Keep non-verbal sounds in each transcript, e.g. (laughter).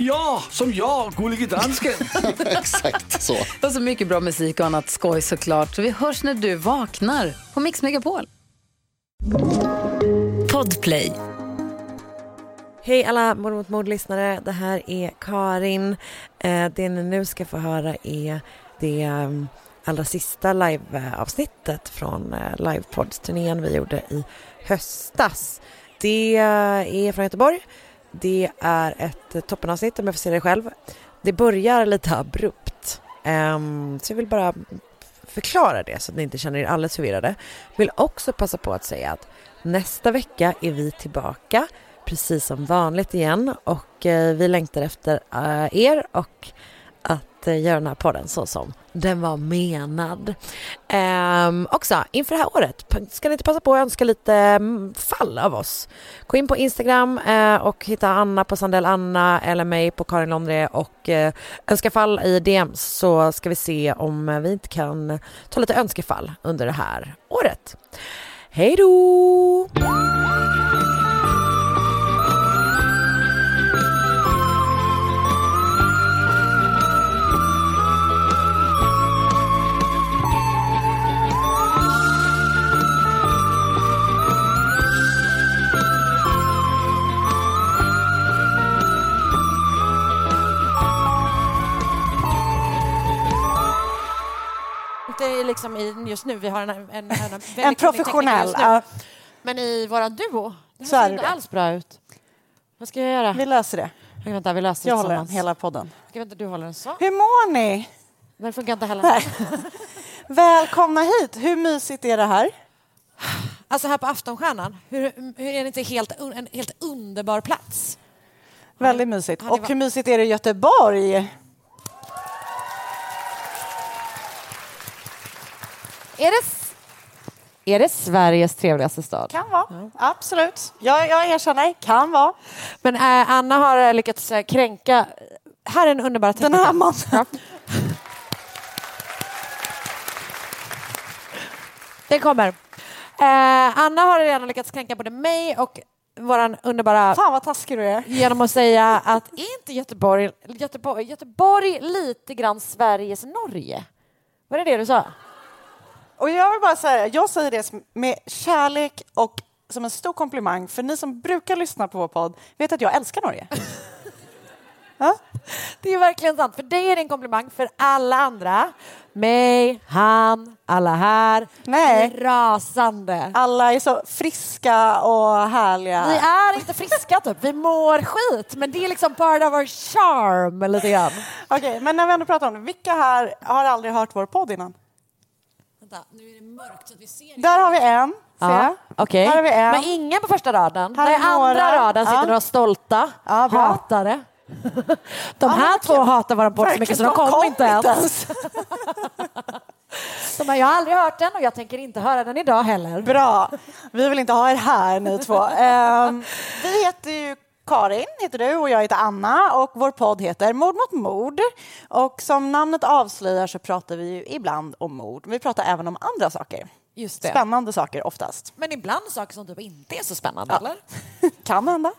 Ja, som jag, Gullige Dansken. (laughs) Exakt så. Och så mycket bra musik och annat skoj såklart. Så vi hörs när du vaknar på Mix Megapol. Podplay. Hej alla Mord mot mord-lyssnare. Det här är Karin. Eh, det ni nu ska få höra är det um, allra sista liveavsnittet från uh, livepodsturnén vi gjorde i höstas. Det är från Göteborg. Det är ett eh, toppenavsnitt om jag får säga det själv. Det börjar lite abrupt. Um, så jag vill bara förklara det så att ni inte känner er alldeles förvirrade. Vill också passa på att säga att nästa vecka är vi tillbaka precis som vanligt igen och eh, vi längtar efter eh, er och Eh, göra den här podden så som den var menad. Ehm, också inför det här året ska ni inte passa på att önska lite mm, fall av oss. Gå in på Instagram eh, och hitta Anna på Sandell Anna eller mig på Karin Londre och eh, önska fall i DM så ska vi se om vi inte kan ta lite önskefall under det här året. Hej då! Inte liksom i, just nu, vi har en, en, en, en, En professionell. Ja, Men i våran duo, det här ser inte det. alls bra ut. Vad ska jag göra? vi löser det. Okej, vänta, vi löser det Jag håller den hela podden. Okej, vänta, du håller den så. Hur mår ni? Den funkar inte heller. (laughs) Välkomna hit. Hur mysigt är det här? Alltså här på Aftonstjärnan, hur, hur är det inte helt, en helt underbar plats? Väldigt mysigt. Och hur mysigt är det i Göteborg? Är det, är det Sveriges trevligaste stad? Kan vara. Absolut. Jag, jag erkänner. Kan vara. Men äh, Anna har äh, lyckats äh, kränka... Här är en underbara Den här mannen. Ja. Den kommer. Eh, Anna har redan lyckats kränka både mig och våran underbara Fan vad taskig du är. genom att säga att är inte Göteborg, Göteborg, Göteborg lite grann Sveriges Norge? Var det det du sa? Och jag vill bara säga, jag säger det med kärlek och som en stor komplimang för ni som brukar lyssna på vår podd vet att jag älskar Norge. (laughs) ja? Det är verkligen sant. För dig är det en komplimang. För alla andra, mig, han, alla här, Nej. är rasande. Alla är så friska och härliga. Vi är inte friska typ, vi mår skit. Men det är liksom part of our charm lite grann. Okej, men när vi ändå pratar om det, vilka här har aldrig hört vår podd innan? Vänta, nu är det mörkt så att vi ser Där har vi en. Ja, okej. Här har vi en. Men ingen på första raden. Här Nej, är några. andra raden sitter Ja. några stolta Ja, bra. hatare. (laughs) De här verkligen. två hatar våran podd så mycket så de kom de inte ens. (laughs) De bara, jag har aldrig hört den och jag tänker inte höra den idag heller. Bra. Vi vill inte ha er här ni två. (laughs) Ehm, vi heter ju Karin heter du och jag heter Anna och vår podd heter Mord mot mord. Och som namnet avslöjar så pratar vi ju ibland om mord. Vi pratar även om andra saker. Just det. Spännande saker oftast. Men ibland saker som typ inte är så spännande, eller? (laughs) kan hända.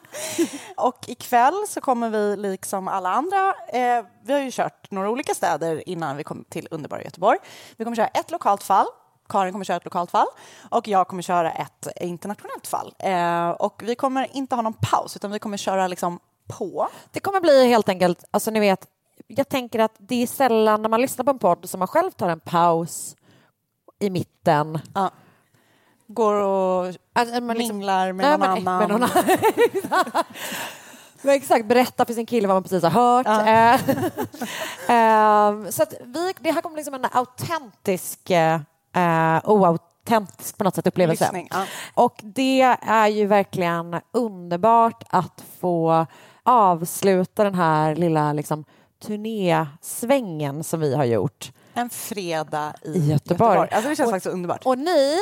Och ikväll så kommer vi liksom alla andra, eh, vi har ju kört några olika städer innan vi kom till underbara Göteborg. Vi kommer köra ett lokalt fall, Karin kommer köra ett lokalt fall och jag kommer köra ett internationellt fall. Eh, och vi kommer inte ha någon paus utan vi kommer köra liksom på. Det kommer bli helt enkelt, alltså ni vet, jag tänker att det är sällan när man lyssnar på en podd som man själv tar en paus i mitten. Ja. Går och Alltså, man liksom- minglar med Nej, någon men- annan. med någon annan. (laughs) Men exakt, berätta för sin kille vad man precis har hört. Eh, (laughs) ehm, så vi, det här kommer liksom en autentisk, eh, oautentisk på något sätt upplevelse. Lyssning, ja. Och det är ju verkligen underbart att få avsluta den här lilla liksom, turnésvängen som vi har gjort. En fredag i, I Göteborg. Alltså det känns Och- faktiskt underbart. Och ni,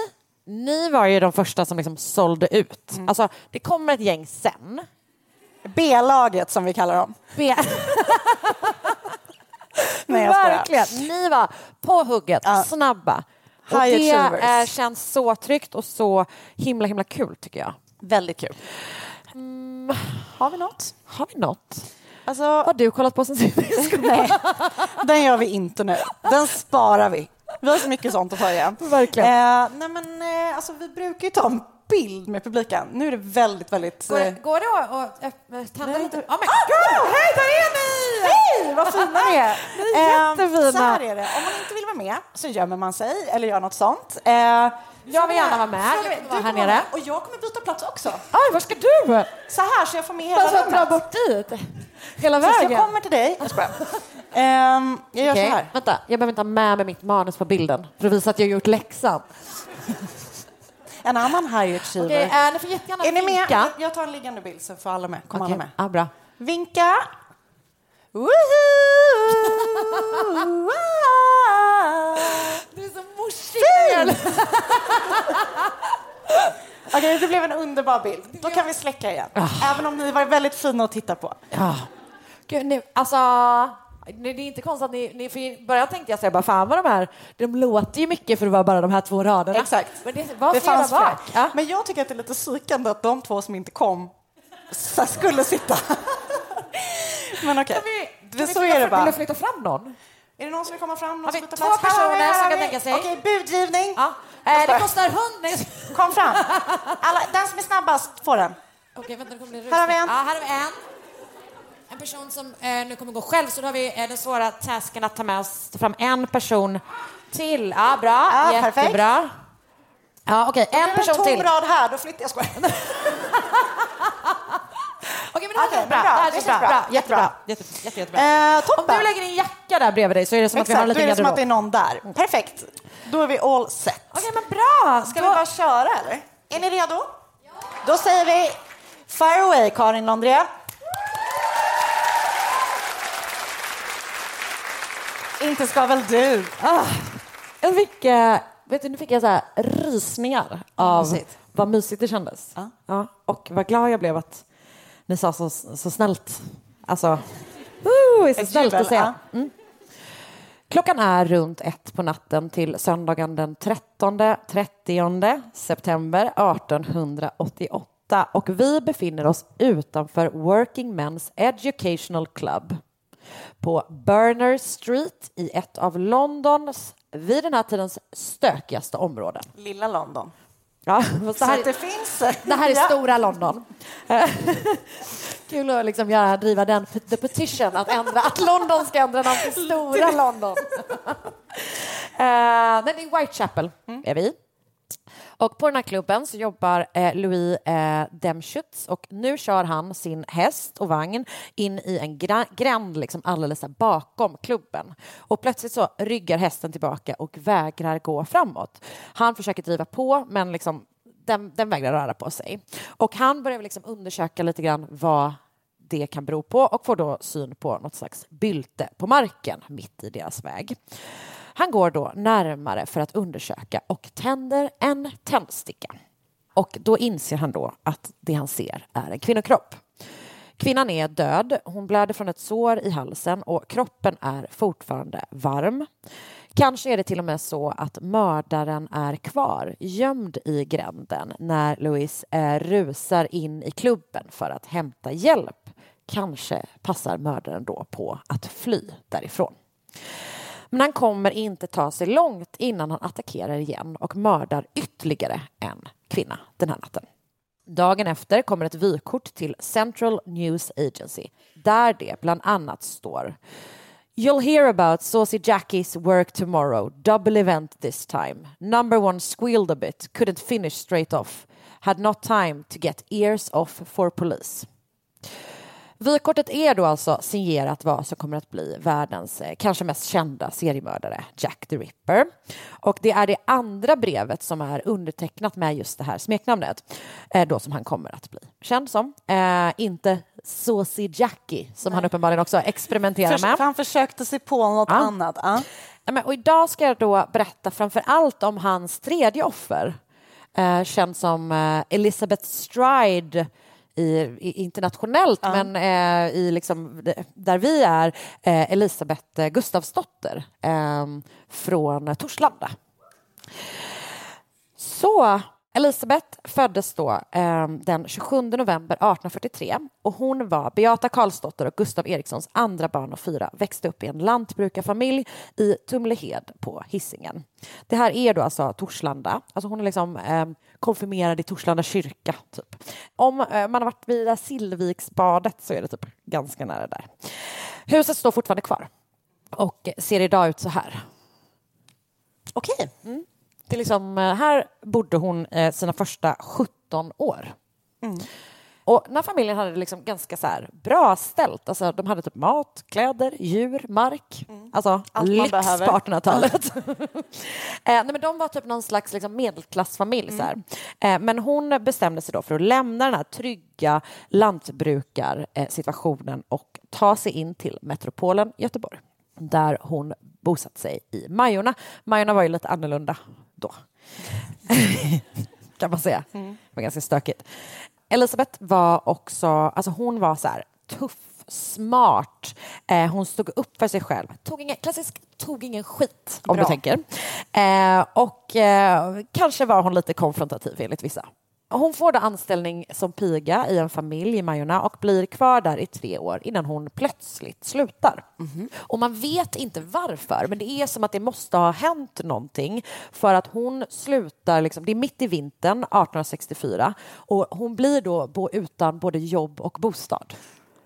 ni var ju de första som liksom sålde ut. Mm. Alltså, det kommer ett gäng sen. B-laget som vi kallar dem. Be- (laughs) Nej. Verkligen. Ni var på hugget, Ja. snabba. Och det är, känns så tryggt och så himla himla kul tycker jag. Väldigt kul. Har vi något? Har vi något? Alltså, Har du kollat på sen sist? (laughs) nej, den gör vi inte nu. Den sparar vi. Vi har så mycket sånt att igen. Verkligen. Eh, nej men, eh, alltså, vi brukar ju ta en bild med publiken. Nu är det väldigt, väldigt... Går, eh, går det att tända lite? inte- Oh my God! Hej, där är ni! Hej, vad fina ni är! (laughs) Ni är Ehm, jättefina. Så här är det, om man inte vill vara med så gömmer man sig eller gör något sånt. Eh, Jag vill gärna vara med. Jag mig, kommer vara du här nere. Och jag kommer byta plats också. Aj, var ska du? Så här, så jag får med hela Bara så att dra rummet. bort dit. Hela Så vägen. jag kommer till dig. Jag skojar. (laughs) Ehm, jag gör Okej, så här. Vänta, jag behöver inte ha med mig mitt manus på bilden för att visa att jag har gjort läxan. En annan high achiever. Okej, äh, ni får jättegärna Är ni med? Jag tar en liggande bild så får alla med. Kom alla Okej, med. Ja, bra. Vinka. Woohoo! Du är så morsig. (laughs) Okej, det blev en underbar bild. Då kan vi släcka igen. Även om ni var väldigt fina att titta på. Ja. Gud, ni, alltså, det det är inte konstigt att ni, ni för i början tänkte jag säga bara fan vad de här, de låter ju mycket för att vara bara de här två raderna. Exakt. Men det var Det fanns bak. Ja. Men jag tycker att det är lite psykande att de två som inte kom så skulle sitta. (laughs) Men okej, kan vi så är det fram- Vill bara. du flytta fram någon? Är det någon som vill komma fram? Någon Har vi två plats? Personer här som kan tänka sig? Okej, budgivning. Ja. Eh, det kostar hund. Kom fram. Alla, den som är snabbast får den. Okej, vänta, det kommer bli Här har vi en. Ja, här har vi en. En person som eh, nu kommer gå själv, så då har vi eh, den svåra tasken att ta med oss ta fram en person till. Ja, bra. Ja, Jättebra. Ja, okej, en Det är person en tom till. rad här, då flyttar jag. skojar. (laughs) Okej, men det här Okej, känns bra. bra. Det här känns bra. bra. bra. Jättebra. Jätte, jätte, jättebra. Eh, Om du lägger din jacka där bredvid dig så är det som att vi har en Exakt, då liten är det som att det är garderob. någon där. Perfekt. Då är vi all set. Okej, men bra. Ska Då- vi bara köra eller? Är ni redo? Då säger vi fire away, Karin Londré. Inte ska väl du? Jag fick, vet du, nu fick jag så här rysningar av mysigt. vad mysigt det kändes. Ja. Ja, och vad glad jag blev att ni sa så, så snällt. Alltså, är så Ett snällt jubel, att säga. ja. Mm. Klockan är runt ett på natten till söndagen den 13-30 september 1888 och vi befinner oss utanför Working Men's Educational Club på Burner Street i ett av Londons vid den här tidens stökigaste områden. Lilla London. Ja, fast det, Så här, det finns... det här är Ja. stora London. (laughs) Kul att liksom göra, driva den the petition att, ändra, att London ska ändra namn till stora London. uh, (laughs) men i Whitechapel är vi. Och på den här klubben så jobbar eh, Louis eh, Demschutz och nu kör han sin häst och vagn in i en gra- gränd liksom alldeles bakom klubben. Och plötsligt så ryggar hästen tillbaka och vägrar gå framåt. Han försöker driva på men liksom den, den vägrar röra på sig. Och han börjar liksom undersöka lite grann vad det kan bero på och får då syn på något slags bylte på marken mitt i deras väg. Han går då närmare för att undersöka och tänder en tändsticka. Och då inser han då att det han ser är en kvinnokropp. Kvinnan är död, hon blöder från ett sår i halsen och kroppen är fortfarande varm. Kanske är det till och med så att mördaren är kvar, gömd i gränden när Louis eh, rusar in i klubben för att hämta hjälp. Kanske passar mördaren då på att fly därifrån. Men han kommer inte ta sig långt innan han attackerar igen och mördar ytterligare en kvinna den här natten. Dagen efter kommer ett vykort till Central News Agency där det bland annat står You'll hear about Saucy Jackie's work tomorrow. Double event this time. Number one squealed a bit, couldn't finish straight off. Had not time to get ears off for police. Vykortet är då alltså signerat vad som kommer att bli världens eh, kanske mest kända seriemördare, Jack the Ripper. Och det är det andra brevet som är undertecknat med just det här smeknamnet, eh, då som han kommer att bli känd som. Eh, inte Saucy Jackie, som han uppenbarligen också experimenterar med. han försökte sig på något Ja. annat. Ja. Nej, och idag ska jag då berätta framför allt om hans tredje offer, eh, känd som eh, Elizabeth Stride i, i, internationellt, men eh, i liksom, där vi är eh, Elisabeth eh, Gustavsdotter eh, från Torslanda. Så Elisabeth föddes då eh, den 27 november 1843 och hon var Beata Karlsdotter och Gustav Erikssons andra barn och fyra växte upp i en lantbrukarfamilj i Tumlehed på Hisingen. Det här är då alltså Torslanda, alltså hon är liksom eh, konfirmerad i Torslanda kyrka. Typ. Om eh, man har varit vid Silviksbadet Sillviksbadet så är det typ ganska nära där. Huset står fortfarande kvar och ser idag ut så här. Okej. Mm. Det är liksom, eh, här bodde hon eh, sina första 17 år. Och den här familjen hade det liksom ganska så bra ställt. Alltså, de hade typ mat, kläder, djur, mark. Alltså Allt man lyx på 1800-talet. (laughs) eh, nej, men de var typ någon slags liksom, medelklassfamilj. Så här. Eh, men hon bestämde sig då för att lämna den här trygga lantbrukarsituationen och ta sig in till metropolen Göteborg där hon bosatt sig i Majorna. Majorna var ju lite annorlunda då, (laughs) kan man säga. Det var ganska stökigt. Elisabeth var också, alltså hon var så här tuff, smart. Eh, hon stod upp för sig själv. Tog ingen, klassisk, tog ingen skit, om Bra. du tänker. Eh, och eh, kanske var hon lite konfrontativ enligt vissa. Hon får då anställning som piga i en familj i Majorna och blir kvar där i tre år innan hon plötsligt slutar. Och man vet inte varför, men det är som att det måste ha hänt någonting för att hon slutar, liksom, det är mitt i vintern 1864 och hon blir då bo, utan både jobb och bostad.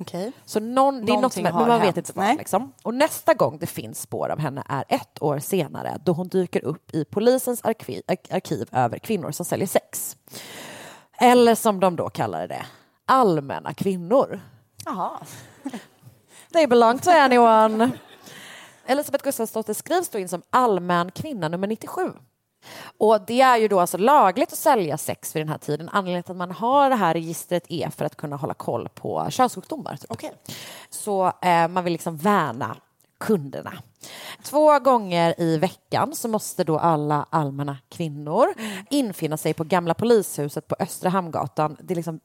Okej. Så någon, det är något som men man vet hänt. inte vad. Liksom. Och nästa gång det finns spår av henne är ett år senare då hon dyker upp i polisens arkiv, arkiv över kvinnor som säljer sex. Eller som de då kallar det, allmänna kvinnor. Jaha. They belong to anyone. Elisabeth Gustafsdotter skrivs då in som allmän kvinna nummer 97. Och det är ju då alltså lagligt att sälja sex vid den här tiden. Anledningen till att man har det här registret är för att kunna hålla koll på könssjukdomar. Typ. Okej. Så eh, man vill liksom värna kunderna. Två gånger i veckan så måste då alla allmänna kvinnor infinna sig på gamla polishuset på Östra Hamngatan. Det är liksom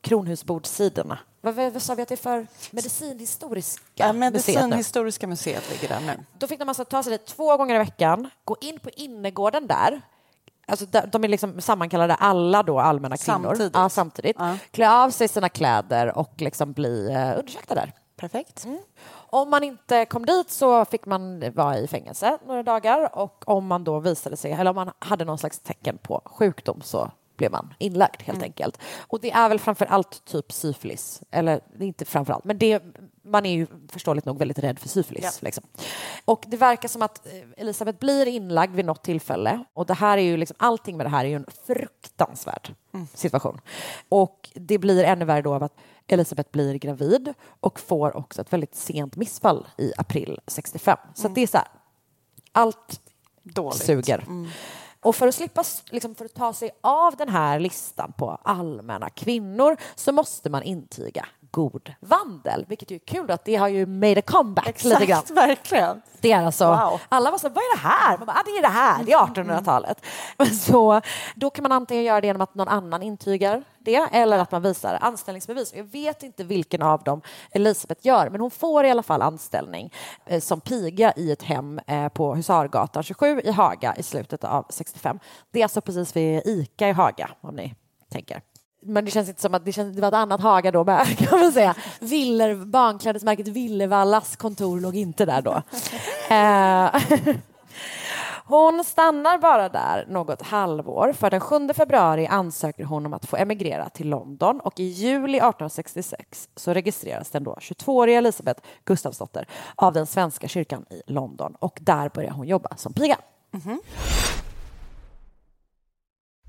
Kronhusbordssidorna. Vad, vad, vad sa vi att det är för medicinhistoriska Ja, museet? Medicinhistoriska museet ligger där nu. Då fick de alltså ta sig dit två gånger i veckan, gå in på innergården där. Alltså de är liksom sammankallade alla då allmänna kvinnor. Samtidigt? Ja, samtidigt. Ja. Klä av sig sina kläder och liksom bli eh, undersökta där. Perfekt. Om man inte kom dit så fick man vara i fängelse några dagar och om man då visade sig, eller om man hade någon slags tecken på sjukdom så blev man inlagd helt enkelt. Och det är väl framför allt typ syfilis, eller inte framför allt, men det, man är ju förståeligt nog väldigt rädd för syfilis. Ja. Liksom. Och det verkar som att eh, Elisabeth blir inlagd vid något tillfälle och det här är ju liksom, allting med det här är ju en fruktansvärd situation. Och det blir ännu värre då av att Elisabeth blir gravid och får också ett väldigt sent missfall i april 65. Så att det är så här, allt Dåligt. suger. Och för att slippa, liksom, för att ta sig av den här listan på allmänna kvinnor så måste man intyga god vandel, vilket är kul att det har ju made a comeback lite grann. Exakt, verkligen. Det är alltså, Wow. alla var så vad är det här? Man bara, ah, det är det här, det är 1800-talet. Så då kan man antingen göra det genom att någon annan intygar det eller att man visar anställningsbevis. Jag vet inte vilken av dem Elisabeth gör, men hon får i alla fall anställning eh, som piga i ett hem eh, på Husargatan 27 i Haga i slutet av 65. Det är alltså precis vid Ica i Haga, om ni tänker. Men det känns inte som att det, känns, det var ett annat Haga då med, (laughs) kan man säga. Viller, barnklädesmärket Villervallas kontor låg inte där då. (laughs) Eh, (laughs) Hon stannar bara där något halvår för den 7 februari ansöker hon om att få emigrera till London och i juli 1866 så registreras den då 22-åriga Elisabeth Gustafsdotter av den svenska kyrkan i London och där börjar hon jobba som piga.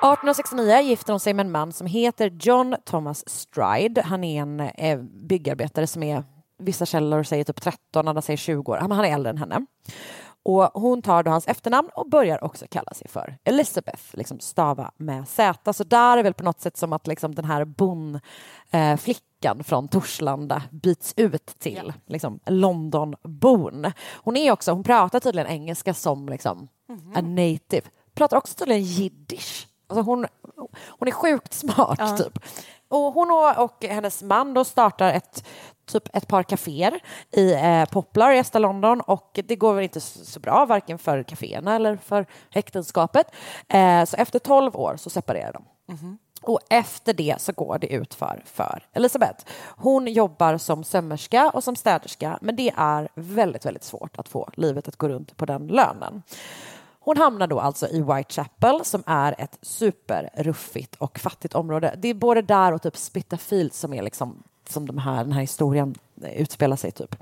1869 gifter hon sig med en man som heter John Thomas Stride. Han är en eh, byggarbetare som är, vissa källor säger typ 13, andra säger 20 år. Han är äldre än henne. Och hon tar då hans efternamn och börjar också kalla sig för Elizabeth, liksom stava med Z. Så där är väl på något sätt som att liksom den här bondflickan eh, från Torslanda byts ut till Ja. liksom, Londonbon. Hon är också, hon pratar tydligen engelska som liksom, a native. Pratar också tydligen jiddisch. Alltså hon, hon är sjukt smart, typ. Och hon och, och hennes man då startar ett, typ ett par kaféer i eh, Poplar i östra London och det går väl inte så, så bra, varken för kaféerna eller för äktenskapet. Eh, så efter 12 år så separerar de. Och efter det så går det ut för, för Elisabeth. Hon jobbar som sömmerska och som städerska men det är väldigt, väldigt svårt att få livet att gå runt på den lönen. Hon hamnar då alltså i Whitechapel som är ett superruffigt och fattigt område. Det är både där och typ Spitalfields som är liksom som de här, den här historien eh, utspelar sig typ.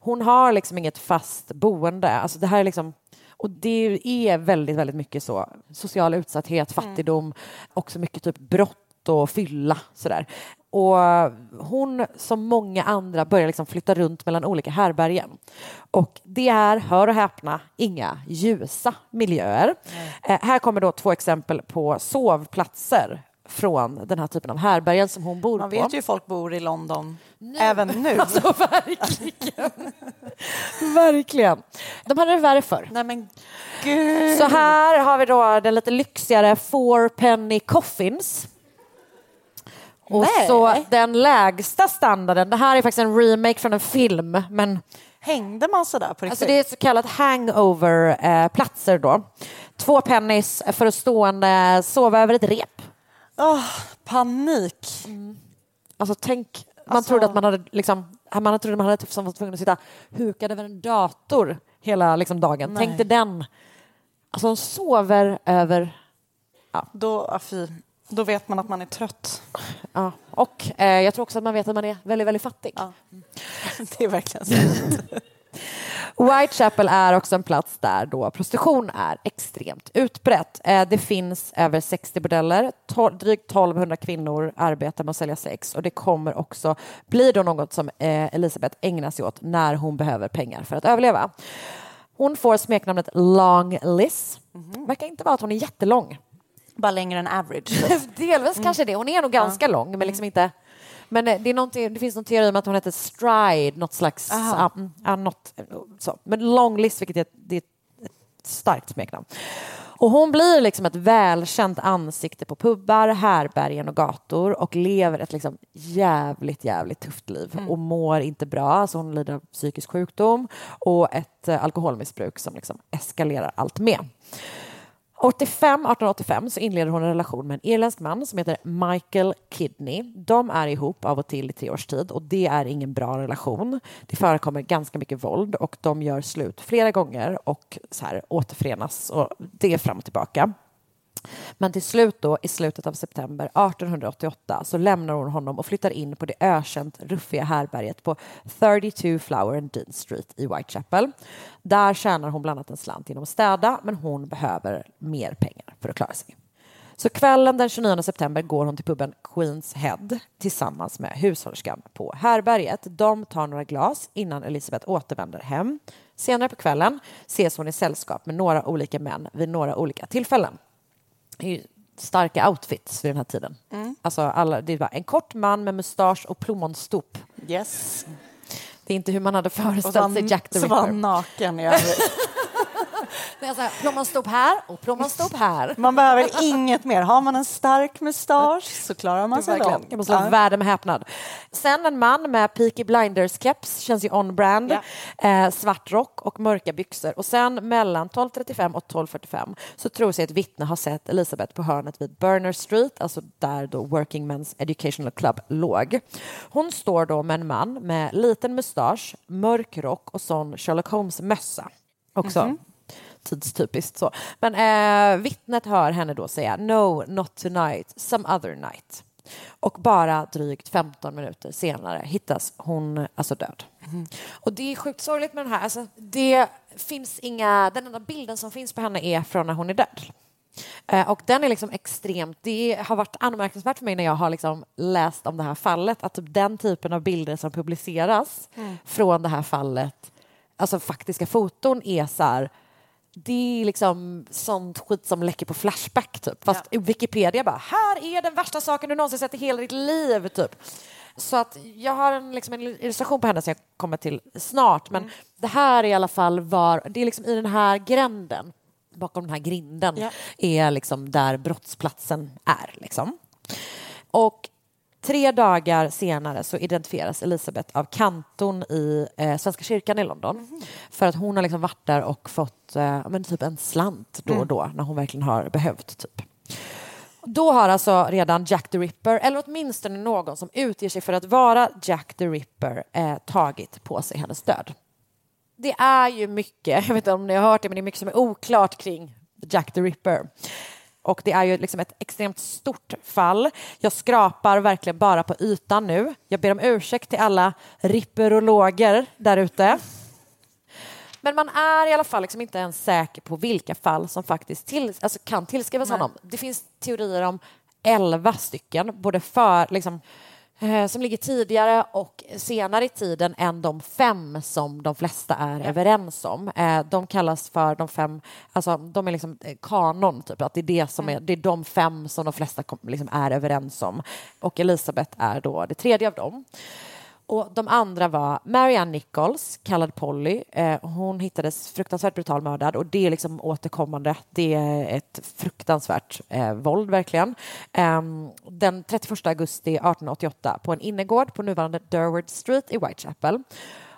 Hon har liksom inget fast boende. Alltså det här är liksom och det är väldigt, väldigt mycket så social utsatthet, fattigdom, också mycket typ brott och fylla sådär. Och hon, som många andra, börjar liksom flytta runt mellan olika härbergen. Och det är, hör och häpna, inga ljusa miljöer. Eh, här kommer då två exempel på sovplatser från den här typen av härbergen som hon bor Man på. vet ju hur folk bor i London även nu. (laughs) Alltså verkligen. verkligen. De hade det värre förr. Nej men gud. Så här har vi då den lite lyxigare Four Penny Coffins. Och Nej. så den lägsta standarden, det här är faktiskt en remake från en film, men Hängde man sådär på riktigt? alltså det är så kallat hangover-platser då. Två pennis för att stående sova över ett rep. Åh, panik. Alltså tänk, man Alltså- trodde att man hade liksom, man trodde man hade typ som var tvungen att sitta hukad över en dator hela liksom dagen. Nej. Tänk dig den. Alltså de sover över Då, ah, fy. Då vet man att man är trött. Ja, och eh, jag tror också att man vet att man är väldigt, väldigt fattig. Ja. (laughs) Det är verkligen så. (laughs) Whitechapel är också en plats där då prostitution är extremt utbrett. Eh, det finns över 60 bordeller, drygt 1200 kvinnor arbetar med att sälja sex och det kommer också bli då något som eh, Elisabeth ägnar sig åt när hon behöver pengar för att överleva. Hon får smeknamnet Long Liz. Verkar inte vara att hon är jättelång. Bara längre än average. (laughs) Delvis kanske det. Hon är nog ganska lång, men liksom inte... Men eh, det, är någonting- det finns någon teori om att hon heter Stride, något slags... Mm, ja, något, så. Men Long List, vilket är, det är ett starkt smeknamn. Och hon blir liksom ett välkänt ansikte på pubbar, härbergen och gator och lever ett liksom jävligt, jävligt tufft liv och mår inte bra. Alltså hon lider av psykisk sjukdom och ett eh, alkoholmissbruk som liksom eskalerar allt mer. 85, 1885 så inleder hon en relation med en irländsk man som heter Michael Kidney. De är ihop av och till i tre års tid och det är ingen bra relation. Det förekommer ganska mycket våld och de gör slut flera gånger och så här återförenas och det är fram och tillbaka. Men till slut då, i slutet av september 1888 så lämnar hon honom och flyttar in på det ökänt ruffiga härberget på 32 Flower and Dean Street i Whitechapel. Där tjänar hon bland annat en slant genom att städa, men hon behöver mer pengar för att klara sig. Så kvällen den 29 september går hon till puben Queens Head tillsammans med hushållerskan på härberget. De tar några glas innan Elisabeth återvänder hem. Senare på kvällen ses hon i sällskap med några olika män vid några olika tillfällen. Starka outfits vid den här tiden. Alltså alla, det var en kort man med mustasch och plommonstop. Yes. Det är inte hur man hade föreställt sig Jack the så var Ripper. han naken i övrigt. (laughs) Är så här, plommonstop här och plommonstop här. Man behöver inget mer. Har man en stark mustasch så klarar man sig långt. Jag måste Ja. världen med häpnad. Sen en man med Peaky Blinders-keps, känns ju on-brand, eh, svart rock och mörka byxor. Och sen mellan 12.35 och 12.45 så tror sig ett vittne ha sett Elisabeth på hörnet vid Burner Street, alltså där då Working Men's Educational Club låg. Hon står då med en man med liten mustasch, mörk rock och sån Sherlock Holmes-mössa. Också Mhm. Tidstypiskt så. Men eh, vittnet hör henne då säga no, not tonight, some other night. Och bara drygt 15 minuter senare hittas hon alltså död. Och det är sjukt sorgligt med den här. Alltså, det finns inga, den enda bilden som finns på henne är från när hon är död. Eh, och den är liksom extremt, det har varit anmärkningsvärt för mig när jag har liksom läst om det här fallet, att typ den typen av bilder som publiceras Mm. från det här fallet, alltså faktiska foton är så här, det är liksom sånt skit som läcker på Flashback typ. Fast i Wikipedia bara, här är den värsta saken du någonsin sett i hela ditt liv typ. Så att jag har en, liksom en illustration på henne som jag kommer till snart. Men det här är i alla fall var, det är liksom i den här gränden, bakom den här grinden, Ja. är liksom där brottsplatsen är. Liksom. Och tre dagar senare så identifieras Elisabeth av kantorn i eh, Svenska kyrkan i London. För att hon har liksom varit där och fått eh, men typ en slant då och då när hon verkligen har behövt. Typ. Då har alltså redan Jack the Ripper, eller åtminstone någon som utger sig för att vara Jack the Ripper, eh, tagit på sig hennes död. Det är ju mycket, (laughs) jag vet inte om ni har hört det, men det är mycket som är oklart kring Jack the Ripper. Och det är ju liksom ett extremt stort fall. Jag skrapar verkligen bara på ytan nu. Jag ber om ursäkt till alla ripperologer där ute. Men man är i alla fall liksom inte ens säker på vilka fall som faktiskt till, alltså kan tillskrivas honom. Det finns teorier om elva stycken, både för, liksom, som ligger tidigare och senare i tiden än de fem som de flesta är överens om. Eh, de kallas för de fem, alltså de är liksom eh, kanon, typ, att det är, det som är, det är de fem som de flesta liksom är överens om. Och Elisabeth är då det tredje av dem. Och de andra var Marianne Nichols, kallad Polly. Eh, hon hittades fruktansvärt brutal mördad och det är liksom återkommande. Det är ett fruktansvärt eh, våld, verkligen. Eh, den 31 augusti 1888 på en innergård på nuvarande Durward Street i Whitechapel.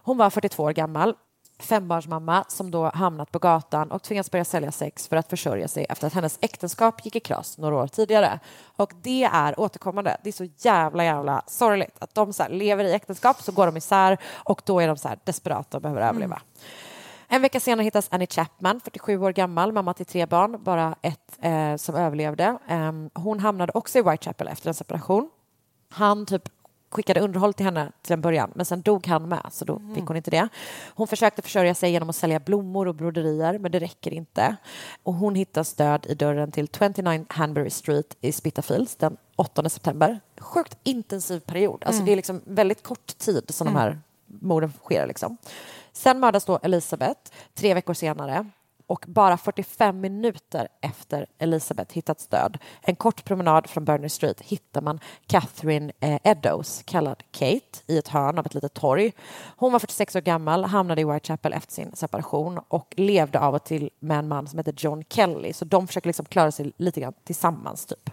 Hon var 42 år gammal, fembarnsmamma som då hamnat på gatan och tvingats börja sälja sex för att försörja sig efter att hennes äktenskap gick i kras några år tidigare. Och det är återkommande. Det är så jävla, jävla sorgligt att de så lever i äktenskap, så går de isär och då är de så desperata och behöver överleva. En vecka senare hittas Annie Chapman, 47 år gammal, mamma till tre barn, bara ett eh, som överlevde. Ehm, hon hamnade också i Whitechapel efter en separation. Han typ skickade underhåll till henne till en början, men sen dog han med, så då fick hon inte det. Hon försökte försörja sig genom att sälja blommor och broderier, men det räcker inte. Och hon hittas död i dörren till 29 Hanbury Street i Spitalfields den 8 september. Sjukt intensiv period. Alltså Det är liksom väldigt kort tid som de här morden sker. Liksom. Sen mördas då Elisabeth tre veckor senare och bara 45 minuter efter Elisabeth hittats död, en kort promenad från Burner Street, hittar man Catherine eh, Eddows, kallad Kate, i ett hörn av ett litet torg. Hon var 46 år gammal, hamnade i Whitechapel efter sin separation och levde av och till med en man som heter John Kelly, så de försöker liksom klara sig lite grann tillsammans. Typ.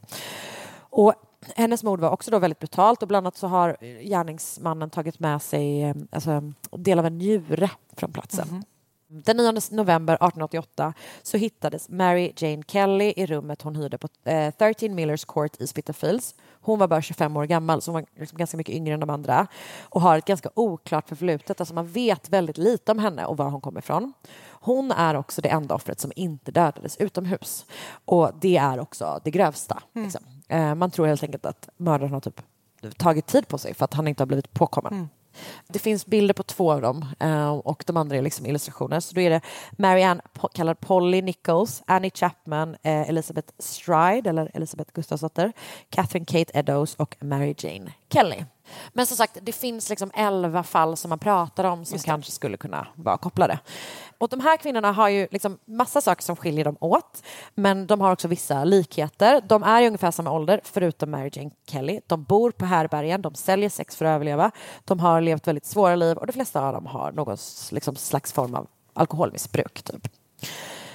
Och hennes mord var också då väldigt brutalt och bland annat så har gärningsmannen tagit med sig eh, alltså, en del av en njure från platsen. Mm-hmm. Den 9 november 1888 så hittades Mary Jane Kelly i rummet hon hyrde på eh, 13 Millers Court i Spitalfields. Hon var bara 25 år gammal, så hon var liksom ganska mycket yngre än de andra och har ett ganska oklart förflutet. Alltså man vet väldigt lite om henne och var hon kommer ifrån. Hon är också det enda offret som inte dödades utomhus. Och det är också det grövsta. Liksom. Eh, man tror helt enkelt att mördaren har typ tagit tid på sig för att han inte har blivit påkommen. Det finns bilder på två av dem eh, och de andra är liksom illustrationer. Så då är det Marianne, kallad Polly Nichols, Annie Chapman, eh, Elizabeth Stride, eller Elizabeth Gustafsdotter, Catherine Kate Eddowes och Mary Jane Kelly. Men som sagt, det finns liksom elva fall som man pratar om som kanske skulle kunna vara kopplade. Och de här kvinnorna har ju liksom massa saker som skiljer dem åt, men de har också vissa likheter. De är i ungefär samma ålder, förutom Mary Jane Kelly. De bor på härbergen, de säljer sex för att överleva. De har levt väldigt svåra liv och de flesta av dem har någon liksom, slags form av alkoholmissbruk. Typ.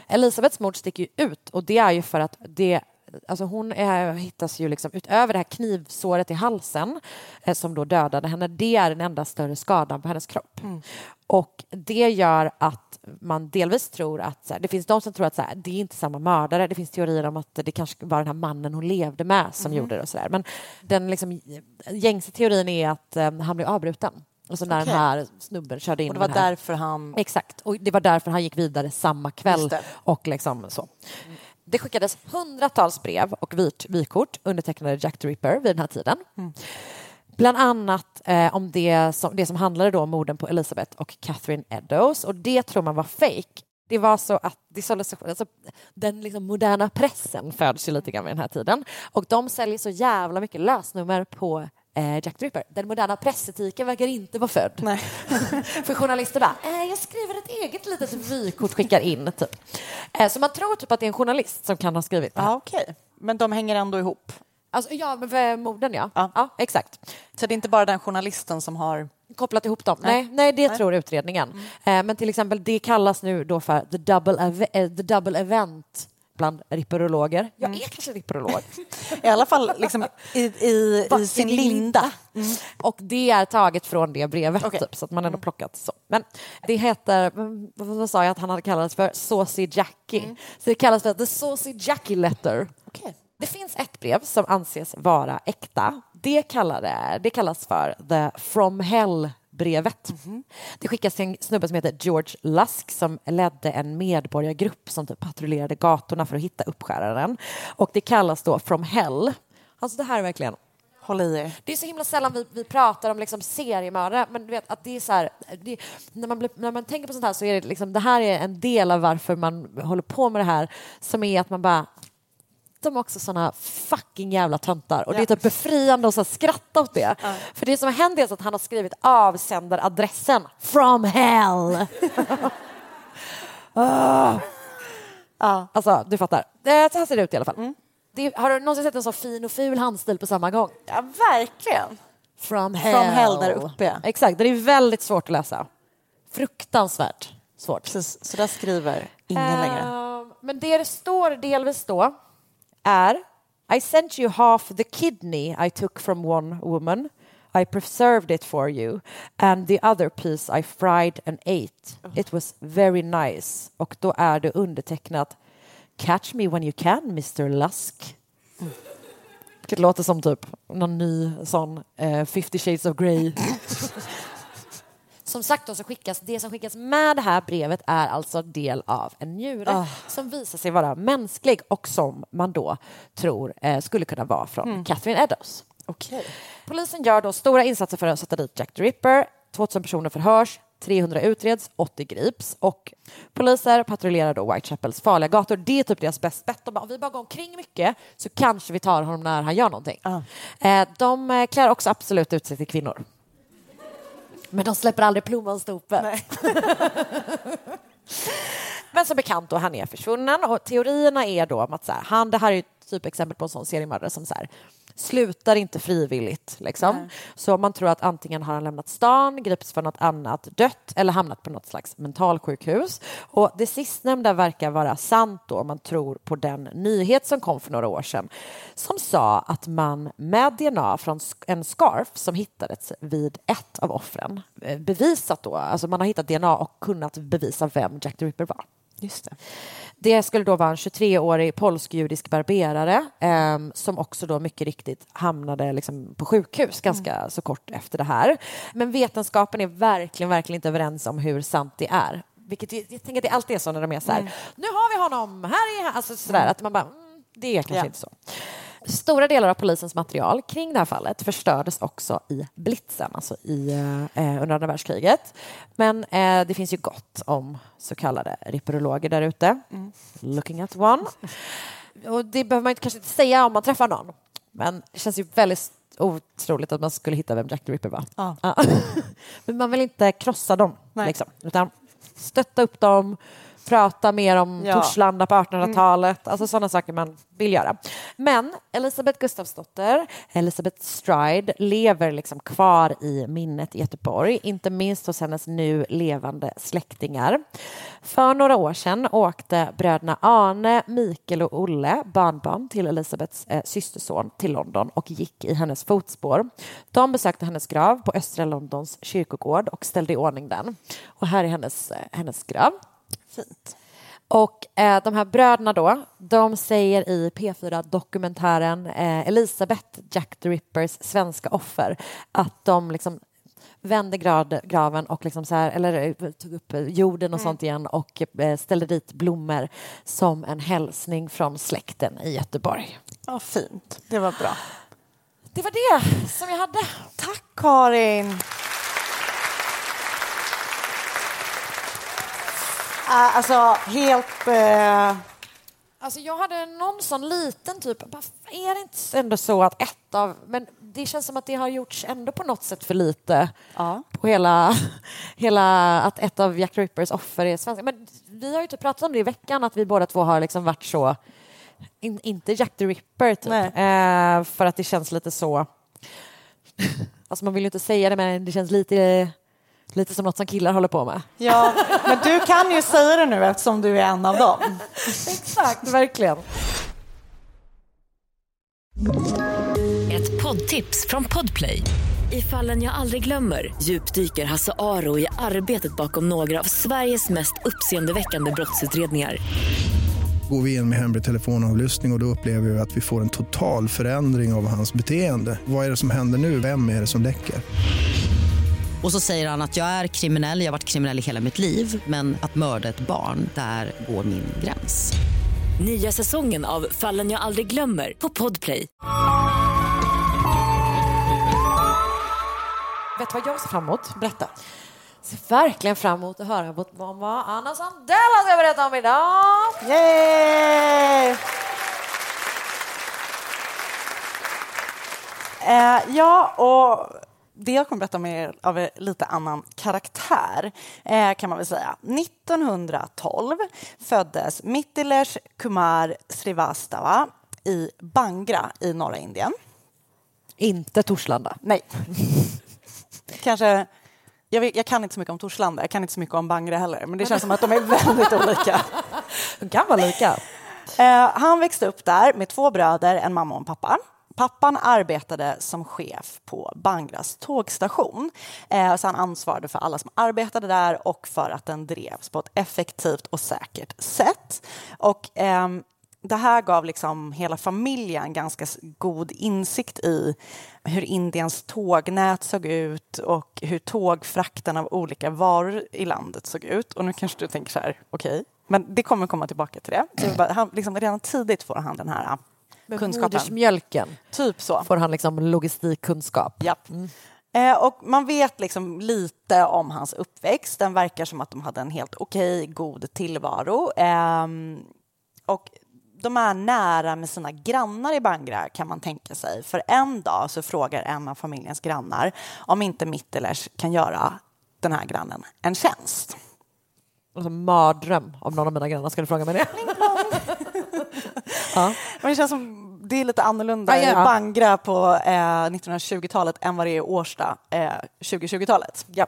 Elisabeths mord sticker ju ut och det är ju för att det Alltså hon är, hittas ju liksom utöver det här knivsåret i halsen eh, som då dödade henne. Det är den enda större skadan på hennes kropp. Och det gör att man delvis tror att så här, det finns de som tror att så här, det är inte samma mördare. Det finns teorier om att det kanske var den här mannen hon levde med som Mhm. gjorde det och så där. Men den liksom, gängse teorin är att eh, han blev avbruten. Alltså när Okej. den här snubben körde in Och det var därför han... Exakt, och det var därför han gick vidare samma kväll. Och liksom så. Det skickades hundratals brev och vit- vykort undertecknade Jack the Ripper vid den här tiden. Bland annat eh, om det som, det som handlade då om morden på Elizabeth och Catherine Eddowes och det tror man var fake. Det var så att det såldes, alltså, den liksom moderna pressen föds ju lite grann vid den här tiden och de säljer så jävla mycket lösnummer på Jack the Ripper. Den moderna pressetiken verkar inte vara född. Nej. (laughs) För journalister bara, eh, jag skriver ett eget litet vykort, skickar in. Typ. Eh, så man tror typ att det är en journalist som kan ha skrivit det. Ja, okej. Men de hänger ändå ihop. Alltså, ja, för morden ja. Ja. ja. exakt. Så det är inte bara den journalisten som har... Kopplat ihop dem? Nej. Nej, nej det Nej. tror utredningen. Eh, men till exempel, det kallas nu då för the double, eh, the double event bland ripperologer. Jag är kanske ripperolog. I alla fall liksom i, i, (laughs) i sin linda. Och det är taget från det brevet, Okej. typ, så att man ändå plockat så. Men det heter, mm, vad sa jag att han hade kallats för? Saucy Jackie. Så det kallas för the Saucy Jackie letter. Okej. Det finns ett brev som anses vara äkta. Det, kallade, det kallas för the from hell-brevet. Det skickas till en snubbe som heter George Lusk som ledde en medborgargrupp som typ patrullerade gatorna för att hitta uppskäraren. Och det kallas då from hell. Alltså det här är verkligen er. det är så himla sällan vi, vi pratar om liksom seriemördare, men du vet att det är så här, det, när, man blir, när man tänker på sånt här så är det liksom, det här är en del av varför man håller på med det här, som är att man bara de är också såna fucking jävla töntar och det är typ befriande att skratta åt det. För det som har hänt är att han har skrivit avsändaradressen from hell. (laughs) Ah. Alltså, du fattar. Det, så här ser det ut i alla fall. Det, har du någonsin sett en så fin och ful handstil på samma gång? Ja, verkligen. From hell. From hell där uppe. Exakt, det är väldigt svårt att läsa. Fruktansvärt svårt. Precis, så där skriver ingen längre. Ehm, Men det det står delvis då är I sent you half the kidney I took from one woman. I preserved it for you and the other piece I fried and ate. It was very nice. Och då är det undertecknat Catch me when you can, Mr Lusk. Vilket låter som typ någon ny sån eh, 50 shades of Grey. (laughs) Som sagt då så skickas det som skickas med det här brevet är alltså del av en njure som visar sig vara mänsklig och som man då tror eh, skulle kunna vara från Catherine Eddowes. Okej. Polisen gör då stora insatser för att sätta dit Jack the Ripper. 2000 personer förhörs, 300 utreds, 80 grips och poliser patrullerar då Whitechapels farliga gator. Det är typ deras bäst bet. De bara, om vi bara går omkring mycket så kanske vi tar honom när han gör någonting. Eh, de eh, klär också absolut ut sig till kvinnor. Men de släpper aldrig plommonstopet. (laughs) Men som bekant då, han är försvunnen och teorierna är då om att så här, han, det här är ju typ exempel på en sån seriemördare som så här, slutar inte frivilligt. Liksom. Så man tror att antingen har han lämnat stan, gripits för något annat, dött eller hamnat på något slags mentalsjukhus. Och det sistnämnda verkar vara sant då, om man tror på den nyhet som kom för några år sedan som sa att man med DNA från en scarf som hittades vid ett av offren eh, bevisat då, alltså man har hittat DNA och kunnat bevisa vem Jack the Ripper var. Just det. Det skulle då vara en 23-årig polsk-judisk barberare ehm, som också då mycket riktigt hamnade liksom på sjukhus ganska så kort efter det här. Men vetenskapen är verkligen, verkligen inte överens om hur sant det är. Vilket jag, jag tänker att det alltid är så när de är så här, nu har vi honom, här är han, alltså sådär, att man bara, mm, det är kanske Ja. inte så. Stora delar av polisens material kring det här fallet förstördes också i blitzen, alltså i, eh, under andra världskriget. Men eh, det finns ju gott om så kallade ripperologer där ute. Looking at one. Och det behöver man kanske inte säga om man träffar någon. Men det känns ju väldigt otroligt att man skulle hitta vem Jack the Ripper var. Ja. (laughs) Men man vill inte krossa dem, liksom, utan stötta upp dem, prata mer om Ja. Torslanda på 1800-talet, alltså sådana saker man vill göra. Men Elisabeth Gustafsdotter, Elisabeth Stride, lever liksom kvar i minnet i Göteborg, inte minst hos hennes nu levande släktingar. För några år sedan åkte bröderna Arne, Mikael och Olle, barnbarn till Elisabeths eh, systerson, till London och gick i hennes fotspår. De besökte hennes grav på östra Londons kyrkogård och ställde i ordning den. Och här är hennes, eh, hennes grav. Fint. Och eh, de här bröderna då, de säger i P4-dokumentären eh, Elisabeth, Jack the Rippers svenska offer, att de liksom vände grad, graven och liksom så här, eller eh, tog upp jorden och sånt igen och eh, ställde dit blommor som en hälsning från släkten i Göteborg. Ja, fint. Det var bra. Det var det som jag hade. Tack, Karin. Äh, alltså, helt... Eh, Alltså jag hade någon sån liten typ, är det inte ändå så att ett av, men det känns som att det har gjorts ändå på något sätt för lite ja. på hela, (laughs) hela att ett av Jack Rippers offer är svenska. Men vi har ju typ pratat om det i veckan, att vi båda två har liksom varit så, in, inte Jack the Ripper typ, eh, för att det känns lite så, (laughs) alltså man vill ju inte säga det men det känns lite, lite som något som killar håller på med. ja, men du kan ju säga det nu eftersom du är en av dem. Exakt, verkligen. Ett poddtips från Podplay. I fallen jag aldrig glömmer djupdyker Hasse Aro i arbetet bakom några av Sveriges mest uppseendeväckande brottsutredningar. Går vi in med hemlig telefonavlyssning och, och då upplever vi att vi får en total förändring av hans beteende. Vad är det som händer nu? Vem är det som läcker? Och så säger han att jag är kriminell, jag har varit kriminell i hela mitt liv men att mörda ett barn, där går min gräns. Nya säsongen av Fallen jag aldrig glömmer på Podplay. Vet du vad jag ser fram emot? Berätta. ser verkligen fram emot att höra vad vad Anna Sandell ska berätta om idag. Yay! Eh, ja, och det jag kommer berätta om är av en lite annan karaktär, eh, kan man väl säga. 1912 föddes Mittilesh Kumar Srivastava i Bangra i norra Indien. Inte Torslanda. Nej. (laughs) Kanske... Jag, vet, jag kan inte så mycket om Torslanda, jag kan inte så mycket om Bangra heller, men det känns som att de är väldigt olika. De kan vara lika. Eh, han växte upp där med två bröder, en mamma och en pappa. Pappan arbetade som chef på Bangras tågstation. Eh, så han ansvarade för alla som arbetade där och för att den drevs på ett effektivt och säkert sätt. Och, ehm, det här gav liksom hela familjen ganska god insikt i hur Indiens tågnät såg ut och hur tågfrakten av olika varor i landet såg ut. Och nu kanske du tänker så här, okej, men det kommer komma tillbaka till det. Så bara, han, liksom, redan tidigt får han den här med kunskapen. modersmjölken Typ så. får han liksom logistikkunskap. Japp. Eh, och man vet liksom lite om hans uppväxt. Den verkar som att de hade en helt okej, god tillvaro. Ehm, och de är nära med sina grannar i Bangra kan man tänka sig. För en dag så frågar en av familjens grannar om inte Mittelers kan göra den här grannen en tjänst. Alltså mardröm om någon av mina grannar skulle fråga mig det. Ja. Men det känns som det är lite annorlunda Ja, ja. i Bangra på eh, 1920-talet än vad det är i Årsta eh, 2020-talet. Ja.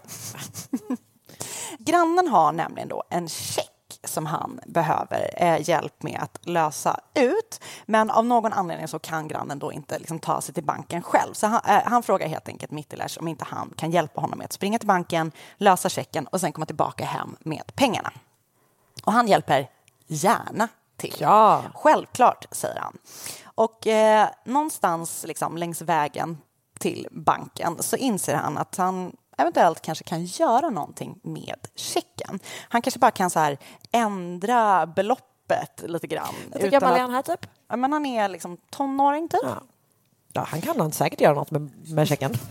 (laughs) Grannen har nämligen då en check som han behöver eh, hjälp med att lösa ut. Men av någon anledning så kan grannen då inte liksom, ta sig till banken själv. Så han, eh, han frågar helt enkelt Mittelers om inte han kan hjälpa honom med att springa till banken, lösa checken och sen komma tillbaka hem med pengarna. Och han hjälper gärna till. Ja. Självklart, säger han. Och eh, någonstans liksom, längs vägen till banken så inser han att han eventuellt kanske kan göra någonting med checken. Han kanske bara kan så här, ändra beloppet lite grann. Hur gammal är han här typ? Ja, men han är liksom tonåring typ. Ja. Ja, han kan säkert göra något med, med checken. (laughs)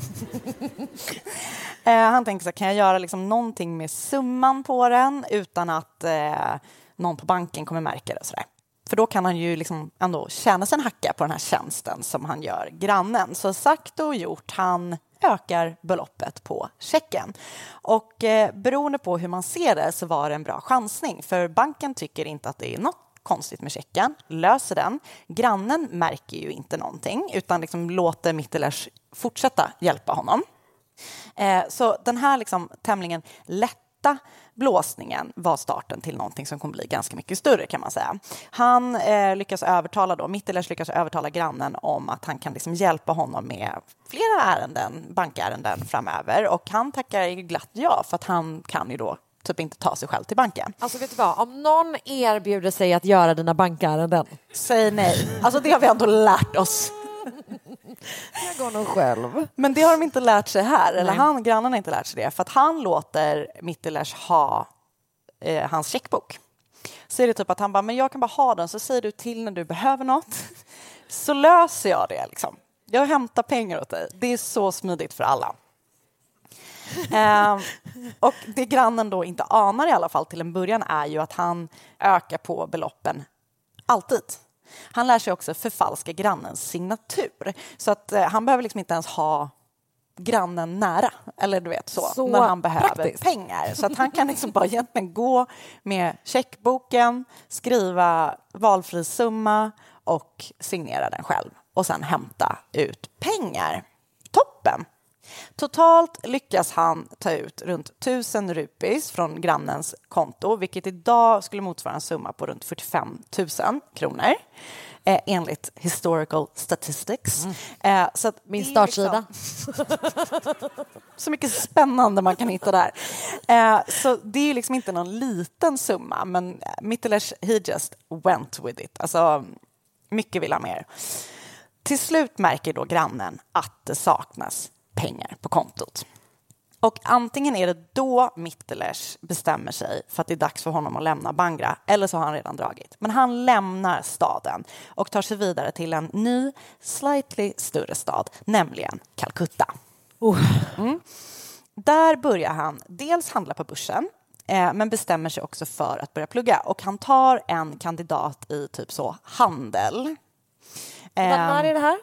Eh, han tänker så här, kan jag göra liksom någonting med summan på den utan att eh, någon på banken kommer märka det? och Så, där. för då kan han ju liksom ändå tjäna sig en hacka på den här tjänsten som han gör grannen. Så sagt och gjort, han ökar beloppet på checken. Och eh, beroende på hur man ser det så var det en bra chansning för banken tycker inte att det är något konstigt med checken, löser den. Grannen märker ju inte någonting utan liksom låter Mittelers fortsätta hjälpa honom. Eh, så den här liksom tämligen lätta blåsningen var starten till någonting som kommer bli ganska mycket större kan man säga. Han eh, lyckas övertala då, Mittelers lyckas övertala grannen om att han kan liksom hjälpa honom med flera ärenden, bankärenden framöver och han tackar glatt ja för att han kan ju då typ inte ta sig själv till banken. Alltså vet du vad, om någon erbjuder sig att göra dina bankärenden. Säg nej. Alltså det har vi ändå lärt oss. Jag går nog själv. Men det har de inte lärt sig här, eller han, grannen har inte lärt sig det, för att han låter Mittelers ha eh, hans checkbok. Så är det typ att han bara, men jag kan bara ha den, så säger du till när du behöver något, (laughs) så löser jag det liksom. Jag hämtar pengar åt dig. Det är så smidigt för alla. (laughs) Eh, och det grannen då inte anar i alla fall till en början är ju att han ökar på beloppen alltid. Han lär sig också förfalska grannens signatur så att eh, han behöver liksom inte ens ha grannen nära, eller du vet så, Så när han behöver praktiskt. pengar. Så att han kan liksom bara egentligen gå med checkboken, skriva valfri summa och signera den själv och sen hämta ut pengar. Toppen! Totalt lyckas han ta ut runt 1000 rupis från grannens konto vilket idag skulle motsvara en summa på runt 45 000 kronor eh, enligt historical statistics. Eh, så Min startsida. (laughs) så mycket spännande man kan hitta där. Eh, så det är liksom inte någon liten summa, men Mittelers, he just went with it. Alltså, mycket vill ha mer. Till slut märker då grannen att det saknas pengar på kontot. Och antingen är det då Mittelers bestämmer sig för att det är dags för honom att lämna Bangra, eller så har han redan dragit. Men han lämnar staden och tar sig vidare till en ny, slightly större stad, nämligen Calcutta. Mm. Där börjar han dels handla på börsen, eh, men bestämmer sig också för att börja plugga. Och han tar en kandidat i typ så handel. När är det här?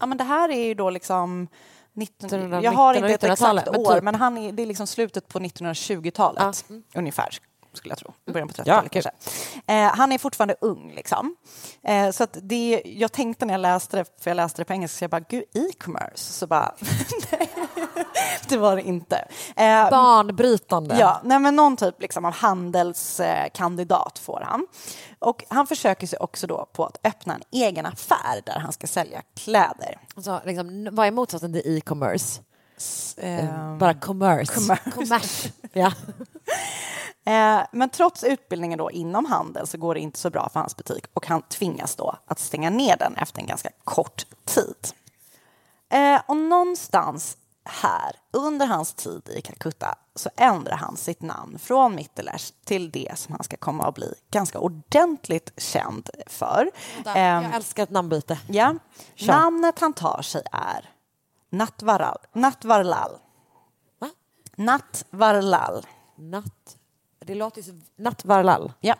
Ja, men det här är ju då liksom 19, 1900, jag har inte ett 1900-talet, exakt men år, typ. men han är, det är liksom slutet på 1920-talet ungefär skulle jag tro. Början på 30-talet Ja, kanske. Eh, han är fortfarande ung liksom. Eh, så att det, jag tänkte när jag läste det, för jag läste det på engelska, så jag bara, gud, e-commerce? Så bara, (laughs) det var det inte. Eh, Banbrytande. Ja, nej, men någon typ liksom av handelskandidat får han. Och han försöker sig också då på att öppna en egen affär där han ska sälja kläder. Alltså, liksom, vad är motsatsen till e-commerce? Ehm, Bara commerce. commerce. Commerce. (laughs) ja. Eh, men trots utbildningen då inom handel så går det inte så bra för hans butik och han tvingas då att stänga ner den efter en ganska kort tid. Eh, och någonstans här, under hans tid i Calcutta, så ändrar han sitt namn från Mittelers till det som han ska komma att bli ganska ordentligt känd för. Ehm, Jag älskar ett namnbyte. Ja. Kör. Namnet han tar sig är Natvaral. Natvarlal. Va? Natvarlal. Natt. Det låter ju så... Nattvarlal. Ja.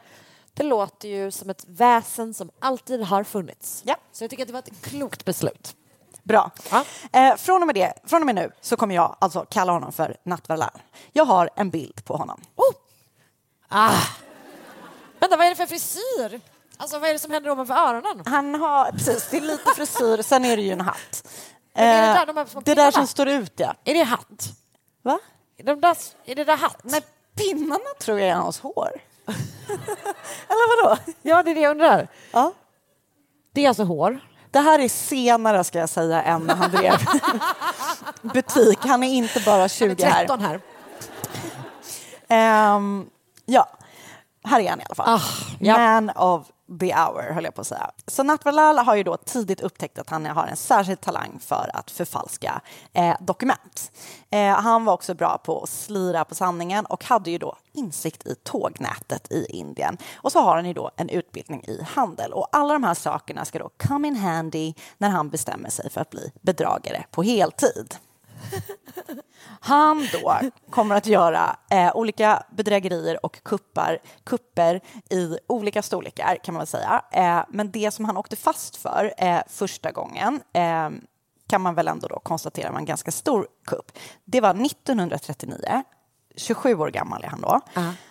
Det låter ju som ett väsen som alltid har funnits. Ja. Så jag tycker att det var ett klokt beslut. Bra. Eh, från, och med det, från och med nu så kommer jag alltså kalla honom för Natvarlal. Jag har en bild på honom. Ah. Vänta, vad är det för frisyr? Alltså vad är det som händer ovanför öronen? Han har, precis, det är lite frisyr, sen är det ju en hatt. Är det Eh, där de det där som står ut, ja. Är det hatt? Va? Är, de där, är det där hatt? Nej, pinnarna tror jag är hans hår. (laughs) Eller vadå? Ja, det är det jag undrar. Ja. Det är alltså hår. Det här är senare, ska jag säga, än när han drev (laughs) butik. Han är inte bara 20 här. 13 här. Ehm, ja, här är han i alla fall. Ah, ja. Man of the hour, höll jag på att säga. Så Natvarlal har ju då tidigt upptäckt att han har en särskild talang för att förfalska eh, dokument. Eh, han var också bra på att slira på sanningen och hade ju då insikt i tågnätet i Indien. Och så har han ju då en utbildning i handel och alla de här sakerna ska då come in handy när han bestämmer sig för att bli bedragare på heltid. Han då kommer att göra eh, olika bedrägerier och kuppar, kupper i olika storlekar kan man väl säga. Eh, men det som han åkte fast för eh, första gången eh, kan man väl ändå då konstatera var en ganska stor kupp. Det var 1939, 27 år gammal är han då.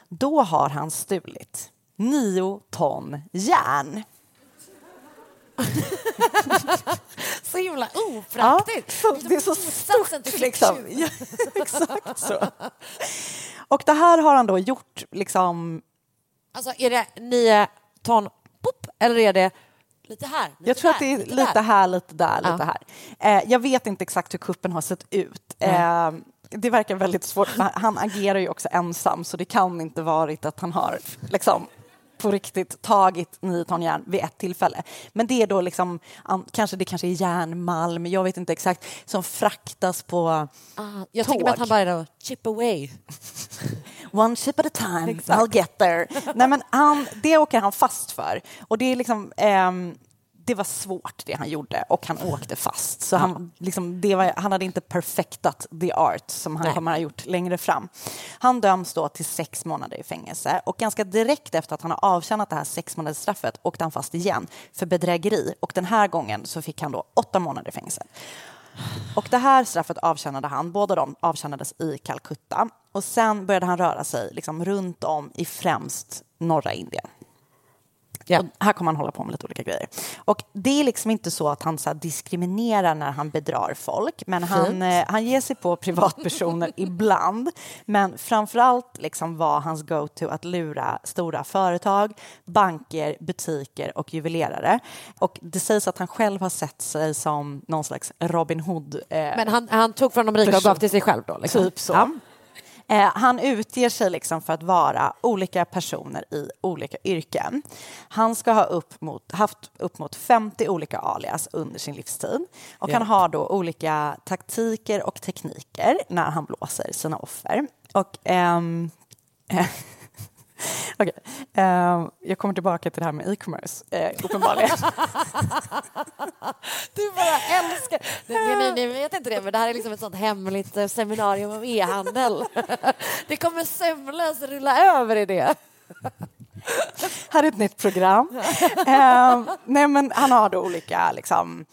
Då har han stulit nio ton järn. (laughs) Så himla opraktiskt. Ja, så, det är så stort liksom. Ja, (laughs) exakt så. Och det här har han då gjort liksom... Alltså är det nio ton pop eller är det lite här? Lite Jag tror att där, det är lite lite där? här, lite där, Ja. lite här. Eh, jag vet inte exakt hur kuppen har sett ut. Eh, det verkar väldigt svårt. Han agerar ju också ensam så det kan inte varit att han har liksom på riktigt tagit nio ton järn vid ett tillfälle. Men det är då liksom, an- kanske det kanske är järnmalm, jag vet inte exakt, som fraktas på Ah, jag tänker mig att han tåg. bara chip away. (laughs) One chip at a time, Exakt. I'll get there. Nej, men han, det åker han fast för. Och det är liksom... ehm, det var svårt det han gjorde och han åkte fast. Så han, liksom, var, han hade inte perfektat the art som han Nej. kommer ha gjort längre fram. Han döms då till sex månader i fängelse och ganska direkt efter att han har avtjänat det här sex månaders straffet åkte han fast igen för bedrägeri och den här gången så fick han då åtta månader i fängelse. Och det här straffet avtjänade han, båda de avtjänades i Calcutta. Och sen började han röra sig liksom runt om i främst norra Indien. Och här kommer han hålla på med lite olika grejer. Och det är liksom inte så att han så diskriminerar när han bedrar folk, men han, eh, han ger sig på privatpersoner (laughs) ibland. Men framförallt liksom var hans go-to att lura stora företag, banker, butiker och juvelerare. Och det sägs att han själv har sett sig som någon slags Robin Hood. Eh, Men han, han tog från de rika och gav till sig själv då? Liksom. Typ så. Ja. Eh, han utger sig liksom för att vara olika personer i olika yrken. Han ska ha upp mot, haft upp mot 50 olika alias under sin livstid. Och Ja. han har då olika taktiker och tekniker när han blåser sina offer. Och ehm, (laughs) (laughs) Okej, ehm, jag kommer tillbaka till det här med e-commerce, eh, uppenbarligen. (laughs) Du bara älskar... Ni, ni, ni vet inte det, men det här är liksom ett sånt hemligt eh, seminarium om e-handel. (laughs) Det kommer sömlöst rulla över i det. här är ett nytt program. Ehm, nej, men han har då olika, liksom,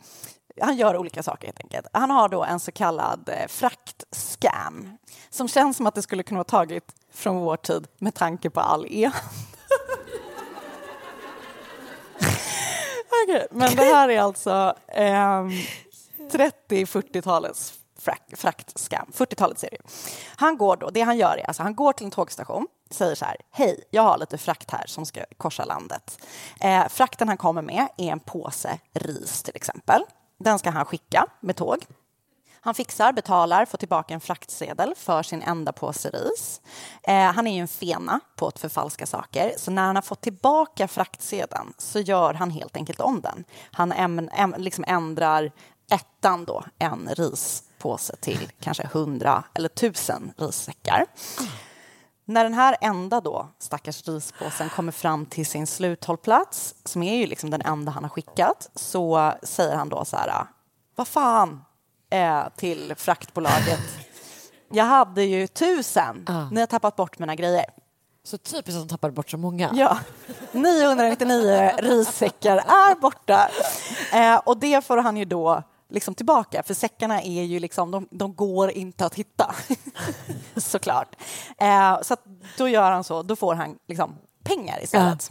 han gör olika saker helt enkelt. Han har då en så kallad eh, fraktscam som känns som att det skulle kunna vara taget från vår tid med tanke på all e (laughs) Okej, men det här är alltså eh, 30-40-talets fraktscam. fraktskam. 40-talets serie. Han går då, det han gör är alltså han går till en tågstation, säger så här, hej, jag har lite frakt här som ska korsa landet. Eh, frakten han kommer med är en påse ris till exempel. Den ska han skicka med tåg. Han fixar, betalar, får tillbaka en fraktsedel för sin enda påse ris. Eh, han är ju en fena på att förfalska saker, så när han har fått tillbaka fraktsedeln så gör han helt enkelt om den. Han äm, äm, liksom ändrar ettan då, en rispåse till kanske hundra eller tusen rissäckar. När den här enda då, stackars rispåsen kommer fram till sin sluthållplats, som är ju liksom den enda han har skickat, så säger han då så här, vad fan, eh, till fraktbolaget. Jag hade ju tusen, ni har tappat bort mina grejer. Så typiskt att de tappade bort så många. Ja, 999 rissäckar är borta. Eh, och det får han ju då liksom tillbaka, för säckarna är ju liksom, de, de går inte att hitta. (laughs) Såklart. Eh, så då gör han så, då får han liksom pengar istället.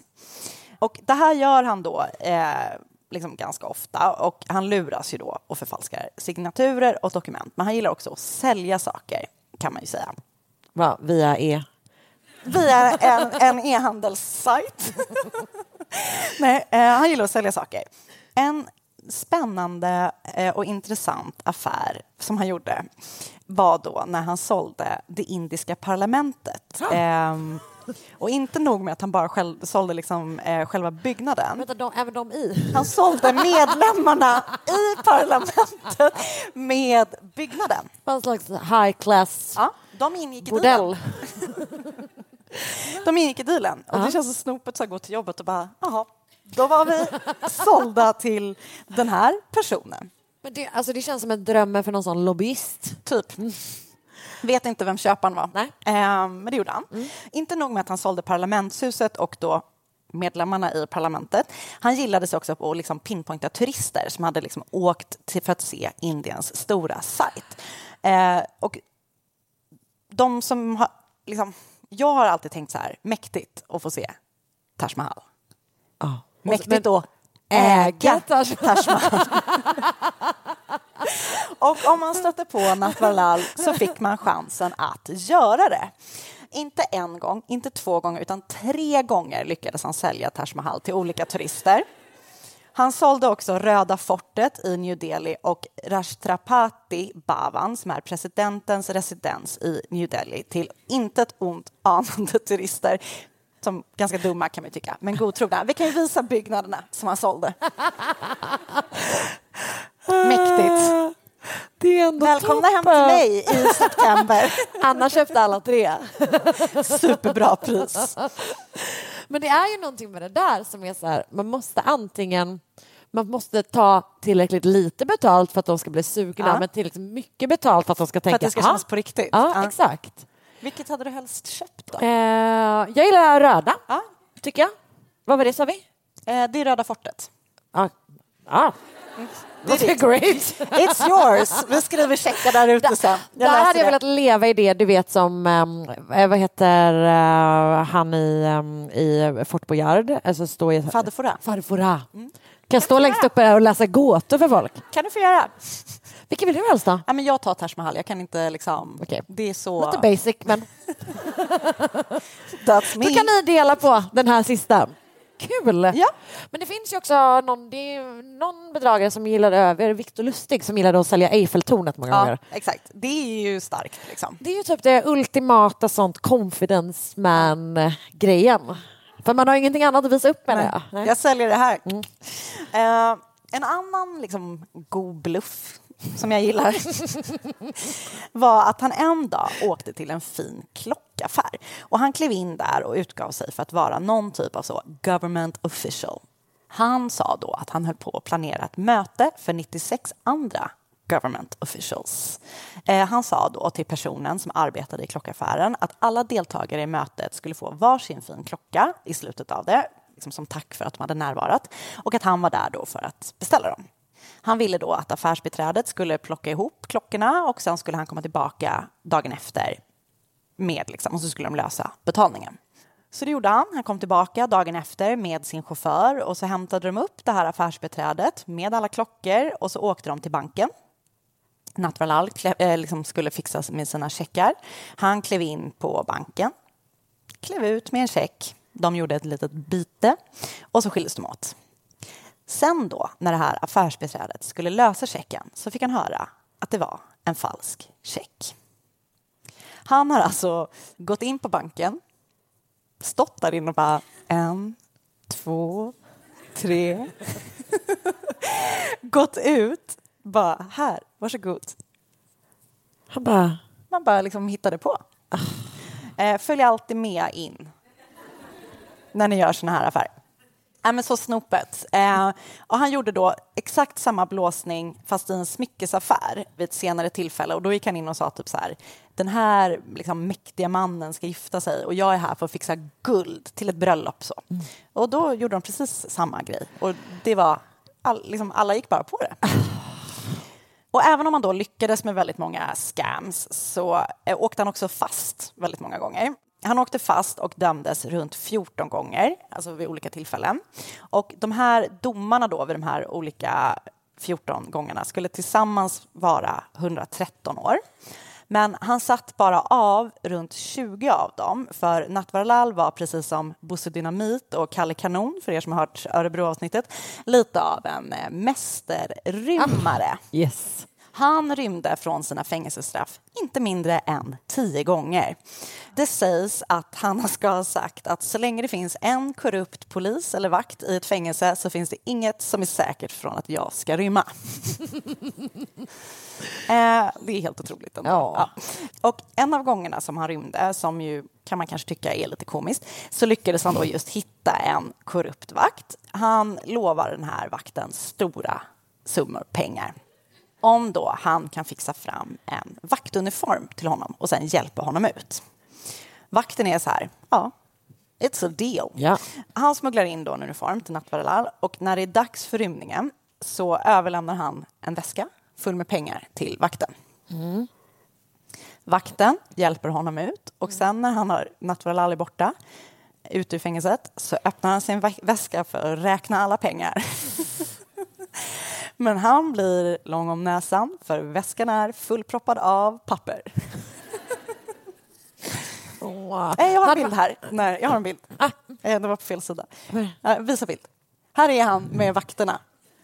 Och det här gör han då eh, liksom ganska ofta och han luras ju då och förfalskar signaturer och dokument. Men han gillar också att sälja saker, kan man ju säga. Va, via e? Via en, en e-handelssajt. (laughs) Nej, eh, han gillar att sälja saker. En spännande eh, och intressant affär som han gjorde var då när han sålde det indiska parlamentet. Ehm, och inte nog med att han bara själv, sålde liksom, eh, själva byggnaden. Vänta, de, även de i? Han sålde medlemmarna i parlamentet med byggnaden. En slags high class Ja, de ingick i bordell. dealen. De ingick i dealen. Och Ja. det känns så snopet att gå till jobbet och bara, jaha, då var vi sålda till den här personen. Men det, alltså det känns som en dröm för någon sån lobbyist. Typ. Vet inte vem köparen var. Eh, men det gjorde han. Inte nog med att han sålde parlamentshuset och då medlemmarna i parlamentet. Han gillade sig också på att liksom pinpointa turister som hade liksom åkt till, för att se Indiens stora sajt. Eh, och de som har... Liksom, jag har alltid tänkt så här, mäktigt att få se Taj Mahal. Mäktigt att äga Taj Mahal. (laughs) Och om man stötte på Natwarlal så fick man chansen att göra det. Inte en gång, inte två gånger, utan tre gånger lyckades han sälja Taj Mahal till olika turister. Han sålde också Röda fortet i New Delhi och Rashtrapati Bhavan som är presidentens residens i New Delhi till intet ont anande turister som ganska dumma kan man ju tycka, men godtrogna. Vi kan ju visa byggnaderna som han sålde. (laughs) Mäktigt. Det är ändå Välkomna hem toppen. till mig i september. (laughs) Anna köpte alla tre. Superbra pris. Men det är ju någonting med det där som är så här, man måste antingen man måste ta tillräckligt lite betalt för att de ska bli sugna, Ja. men tillräckligt mycket betalt för att de ska tänka att det ska "Ah, kännas på riktigt. Ja, Ja. exakt. Vilket hade du helst köpt då? Eh, jag gillar röda, tycker jag. Vad var det, sa vi? Eh, det är Röda fortet. Ja. Ah. Det är great. It's yours. Vi skriver checkar där ute sen. Jag Där hade jag det. velat leva i det, du vet som, um, vad heter eh, han i, um, i Fort Boyard? Alltså stå i... Fader Fouras. Fader Fouras. Kan jag stå längst uppe och läsa gåtor för folk? kan du få göra. Vilken vill du helst då? Ja, men jag tar Taj Mahal. Jag kan inte liksom... Det är så... Lite basic, men (laughs) That's me. då kan ni dela på den här sista. Kul! Ja. Men det finns ju också någon, det är ju någon bedragare som gillade över, Victor Lustig, som gillade att sälja Eiffeltornet många Ja, gånger. exakt. Det är ju starkt. Liksom. Det är ju typ det ultimata sånt confidence man-grejen. För man har ingenting annat att visa upp med det. Nej. Jag säljer det här. Eh, en annan liksom, god bluff som jag gillar (laughs) var att han en dag åkte till en fin klockaffär. Och han klev in där och utgav sig för att vara någon typ av så government official. Han sa då att han höll på att planera ett möte för 96 andra government officials. Eh, han sa då till personen som arbetade i klockaffären att alla deltagare i mötet skulle få varsin fin klocka i slutet av det, liksom som tack för att de hade närvarat, och att han var där då för att beställa dem. Han ville då att affärsbiträdet skulle plocka ihop klockorna och sen skulle han komma tillbaka dagen efter med liksom, och så skulle de lösa betalningen. Så det gjorde han. Han kom tillbaka dagen efter med sin chaufför och så hämtade de upp det här affärsbeträdet med alla klockor och så åkte de till banken. Natvalal eh, liksom skulle fixa med sina checkar. Han klev in på banken, klev ut med en check. De gjorde ett litet byte och så skildes de åt. Sen då, när det här affärsbiträdet skulle lösa checken så fick han höra att det var en falsk check. Han har alltså gått in på banken, stått där inne och bara en, två, tre. (laughs) gått ut, bara här, varsågod. Han bara... Man bara liksom hittade på. Eh, följ alltid med in när ni gör såna här affärer. Ja, men så snopet. Eh, och han gjorde då exakt samma blåsning fast i en smyckesaffär vid ett senare tillfälle. Och då gick han in och sa typ så här, den här liksom, mäktiga mannen ska gifta sig och jag är här för att fixa guld till ett bröllop. Så. Och då gjorde de precis samma grej. Och det var, all, liksom, alla gick bara på det. Och även om han då lyckades med väldigt många scams så eh, åkte han också fast väldigt många gånger. Han åkte fast och dömdes runt 14 gånger, alltså vid olika tillfällen. Och de här domarna då vid de här olika 14 gångerna skulle tillsammans vara 113 år. Men han satt bara av runt 20 av dem, för Natwarlal var precis som Bosse Dynamit och Kalle Kanon, för er som har hört Örebroavsnittet, lite av en eh, mästerrymmare. mästerrymmare. Yes. Han rymde från sina fängelsestraff inte mindre än tio gånger. Det sägs att han (laughs) ska ha sagt att så länge det finns en korrupt polis eller vakt i ett fängelse så finns det inget som är säkert från att jag ska rymma. (laughs) eh, det är helt otroligt. Ändå. Ja. Och en av gångerna som han rymde, som ju kan man kanske tycka är lite komiskt, så lyckades han då just hitta en korrupt vakt. Han lovar den här vakten stora summor pengar. Om då han kan fixa fram en vaktuniform till honom och sen hjälpa honom ut. Vakten är så här, ja, it's a deal. Ja. Han smugglar in då en uniform till Natvaralal och när det är dags för rymningen så överlämnar han en väska full med pengar till vakten. Vakten hjälper honom ut och sen när han har Natvaralal är borta ute ur fängelset så öppnar han sin vä- väska för att räkna alla pengar. (laughs) Men han blir lång om näsan för väskan är fullproppad av papper. Nej, jag har en bild här. Nej, jag har en bild. Eh, Det var på fel sida. Eh, Visa bild. Här är han med vakterna.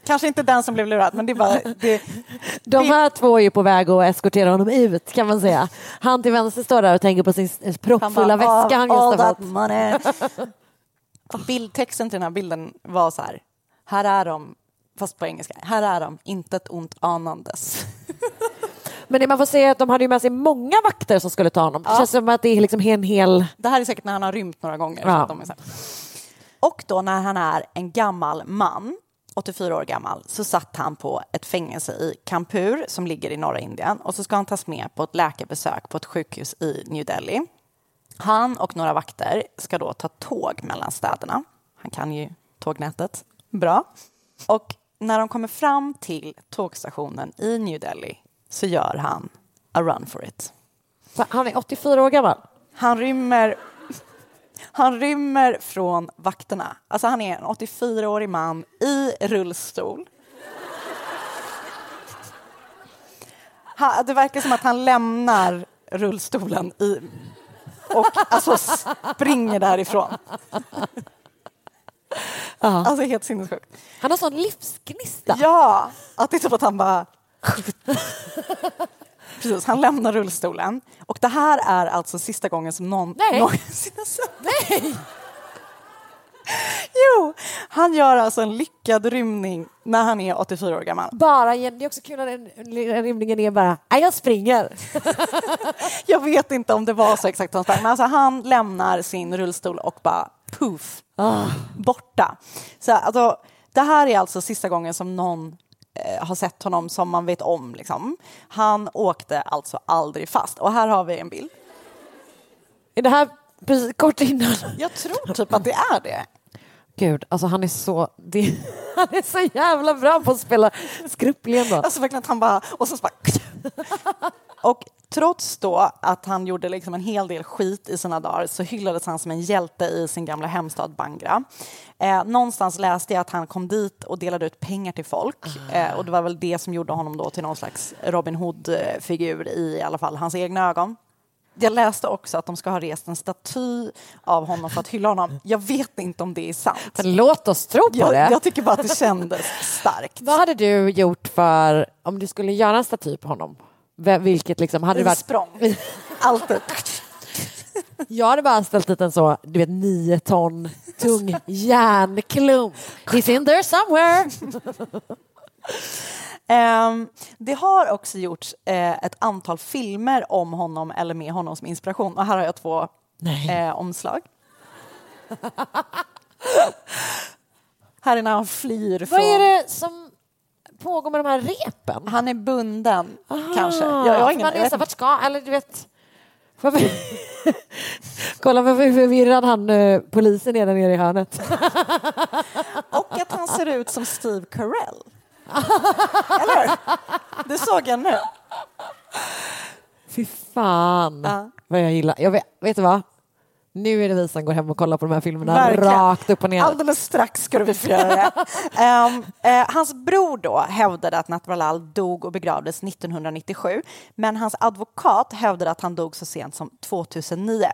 Kanske inte den som blev lurad, men det är bara... Det, De här två är ju på väg att eskortera honom ut kan man säga. Han till vänster står där och tänker på sin proppfulla väska han "All just har fått. money." (laughs) Bildtexten till den här bilden var så här. Här är de, fast på engelska. Här är de, inte ett ont anandes. (laughs) Men det man får säga är att de hade ju med sig många vakter som skulle ta honom. Det Ja. känns som att det är liksom en hel... Det här är säkert när han har rymt några gånger. Ja. Och då när han är en gammal man, 84 år gammal, så satt han på ett fängelse i Kanpur som ligger i norra Indien och så ska han tas med på ett läkarbesök på ett sjukhus i New Delhi. Han och några vakter ska då ta tåg mellan städerna. Han kan ju tågnätet bra. Och när de kommer fram till tågstationen i New Delhi så gör han a run for it. Han är 84 år gammal. Han rymmer, han rymmer från vakterna. Alltså han är en 84-årig man i rullstol. Han, det verkar som att han lämnar rullstolen i, och alltså springer därifrån. Alltså helt sinnessjukt. Han har sån livsgnista. Ja, att det är typ att han bara... (laughs) Precis, han lämnar rullstolen. Och det här är alltså sista gången som någon Nej. (laughs) någonsin har sett Nej! (laughs) Jo, han gör alltså en lyckad rymning när han är 84 år gammal. Bara, det är också kul den rymningen är bara, "Nej, jag springer. Jag vet inte om det var så exakt som han sprang, men alltså han lämnar sin rullstol och bara poof, borta. Så alltså, det här är alltså sista gången som någon eh, har sett honom som man vet om. Liksom. Han åkte alltså aldrig fast. Och här har vi en bild. Är det här precis kort innan? Jag tror typ att det är det. Gud, alltså han är så, (laughs) det, han är så jävla bra på att spela skruppleende. Alltså verkligen att han bara... Och så bara (laughs) och trots då att han gjorde liksom en hel del skit i sina dagar så hyllades han som en hjälte i sin gamla hemstad Bangra. Eh, någonstans läste jag att han kom dit och delade ut pengar till folk eh, och det var väl det som gjorde honom då till någon slags Robin Hood-figur i, i alla fall hans egna ögon. Jag läste också att de ska ha rest en staty av honom för att hylla honom. Jag vet inte om det är sant. Men låt oss tro på Jag, det. jag tycker bara att det kändes starkt. Vad hade du gjort för, om du skulle göra en staty på honom? Vilket liksom, hade det varit... Språng. Alltid. Jag hade bara ställt dit en så, du vet, nio ton tung järnklump. He's in there somewhere. Ehm, det har också gjorts eh, ett antal filmer om honom eller med honom som inspiration. Och här har jag två eh, omslag. här är när han flyr från... Vad är det som pågår med de här repen? Han är bunden, Aha, kanske. Jag, jag har ingen, man jag är vet så, inte. vart ska, eller du vet... (laughs) Kolla vad förvirrad han, eh, polisen är där nere i hörnet. Och att han ser ut som Steve Carell. Eller? Det såg jag nu. Fy fan vad jag gillar. Jag vet, vet du vad? Nu är det vi som går hem och kollar på de här filmerna Verkligen. rakt upp och ner. Alldeles strax ska vi få göra det. Ehm, eh, hans bror då hävdade att Natvarlal dog och begravdes 1997 men hans advokat hävdade att han dog så sent som 2009.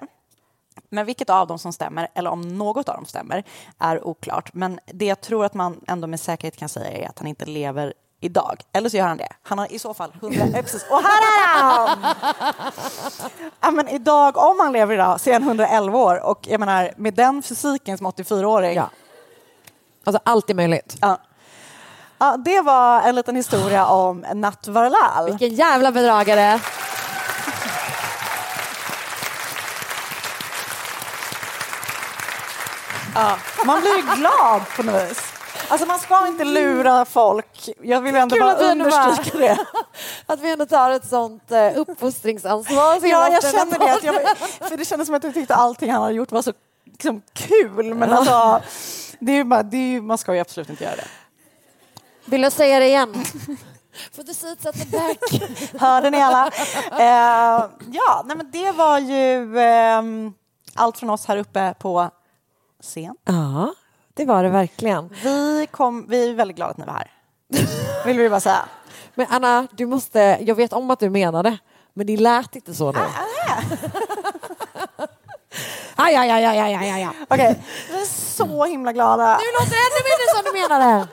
Men vilket av dem som stämmer, eller om något av dem stämmer, är oklart. Men det jag tror att man ändå med säkerhet kan säga är att han inte lever idag. Eller så gör han det. Han har i så fall 100... eh, precis. Och här är han! Ja, men idag, om han lever idag, så är han 111 år. Och jag menar, med den fysiken som 84-åring. Ja. Alltså allt är möjligt. Ja. Ja, det var en liten historia om Natvarlal. Vilken jävla bedragare. Ja, man blir ju glad på något vis. Alltså man ska inte lura folk. Jag vill ändå Kul bara understryka det. att vi ändå tar ett sånt uh, uppfostringsansvar. Ja, jag känner det. Jag, för det kändes som att jag tyckte allting han hade gjort var så liksom, kul. Men alltså, det är bara, det är man ska ju absolut inte göra det. Vill jag säga det igen? For the seats at the back. (laughs) Hörde ni alla? Eh, ja, nej, men det var ju ehm, allt från oss här uppe på scen. Ja, det var det verkligen. Vi, kom, vi är väldigt glada att ni var här. Vill vi bara säga. Men Anna, du måste, jag vet om att du menade, men det lät inte så nu. Aj, aj, aj, aj, aj, aj, aj. Okej, vi är så himla glada. Nu låter det ännu mindre som du menade.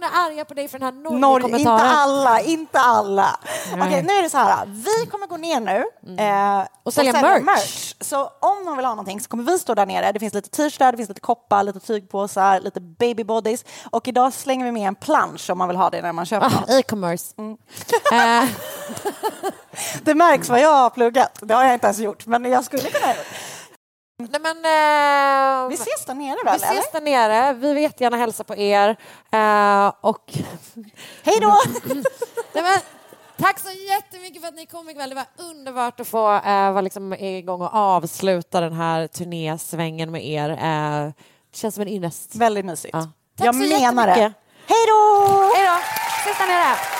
Jag är arga på dig för den här Norge, inte Norge-kommentaren. alla, inte alla. Okej, nu är det så här. Vi kommer gå ner nu eh, Och sälja merch. Så om någon vill ha någonting så kommer vi stå där nere. Det finns lite t-shirtar, det finns lite koppar, lite tygpåsar, lite baby bodies. Och idag slänger vi med en plansch om man vill ha det när man köper. Ah, E-commerce. Eh, (laughs) Det märks vad jag har pluggat. Det har jag inte ens gjort, men jag skulle kunna gjort. Nej, men, eh, Vi ses där nere vi väl? ses eller? där nere. Vi vill jättegärna hälsa på er. Eh, och... Hej då! (laughs) Nej, men, tack så jättemycket för att ni kom ikväll. Det var underbart att få eh, vara liksom igång och avsluta den här turnésvängen med er. Eh, det känns som en ynnest. Väldigt mysigt. Ja. Tack Jag så menar det. jättemycket. Hej då! Hej då! Ses där nere.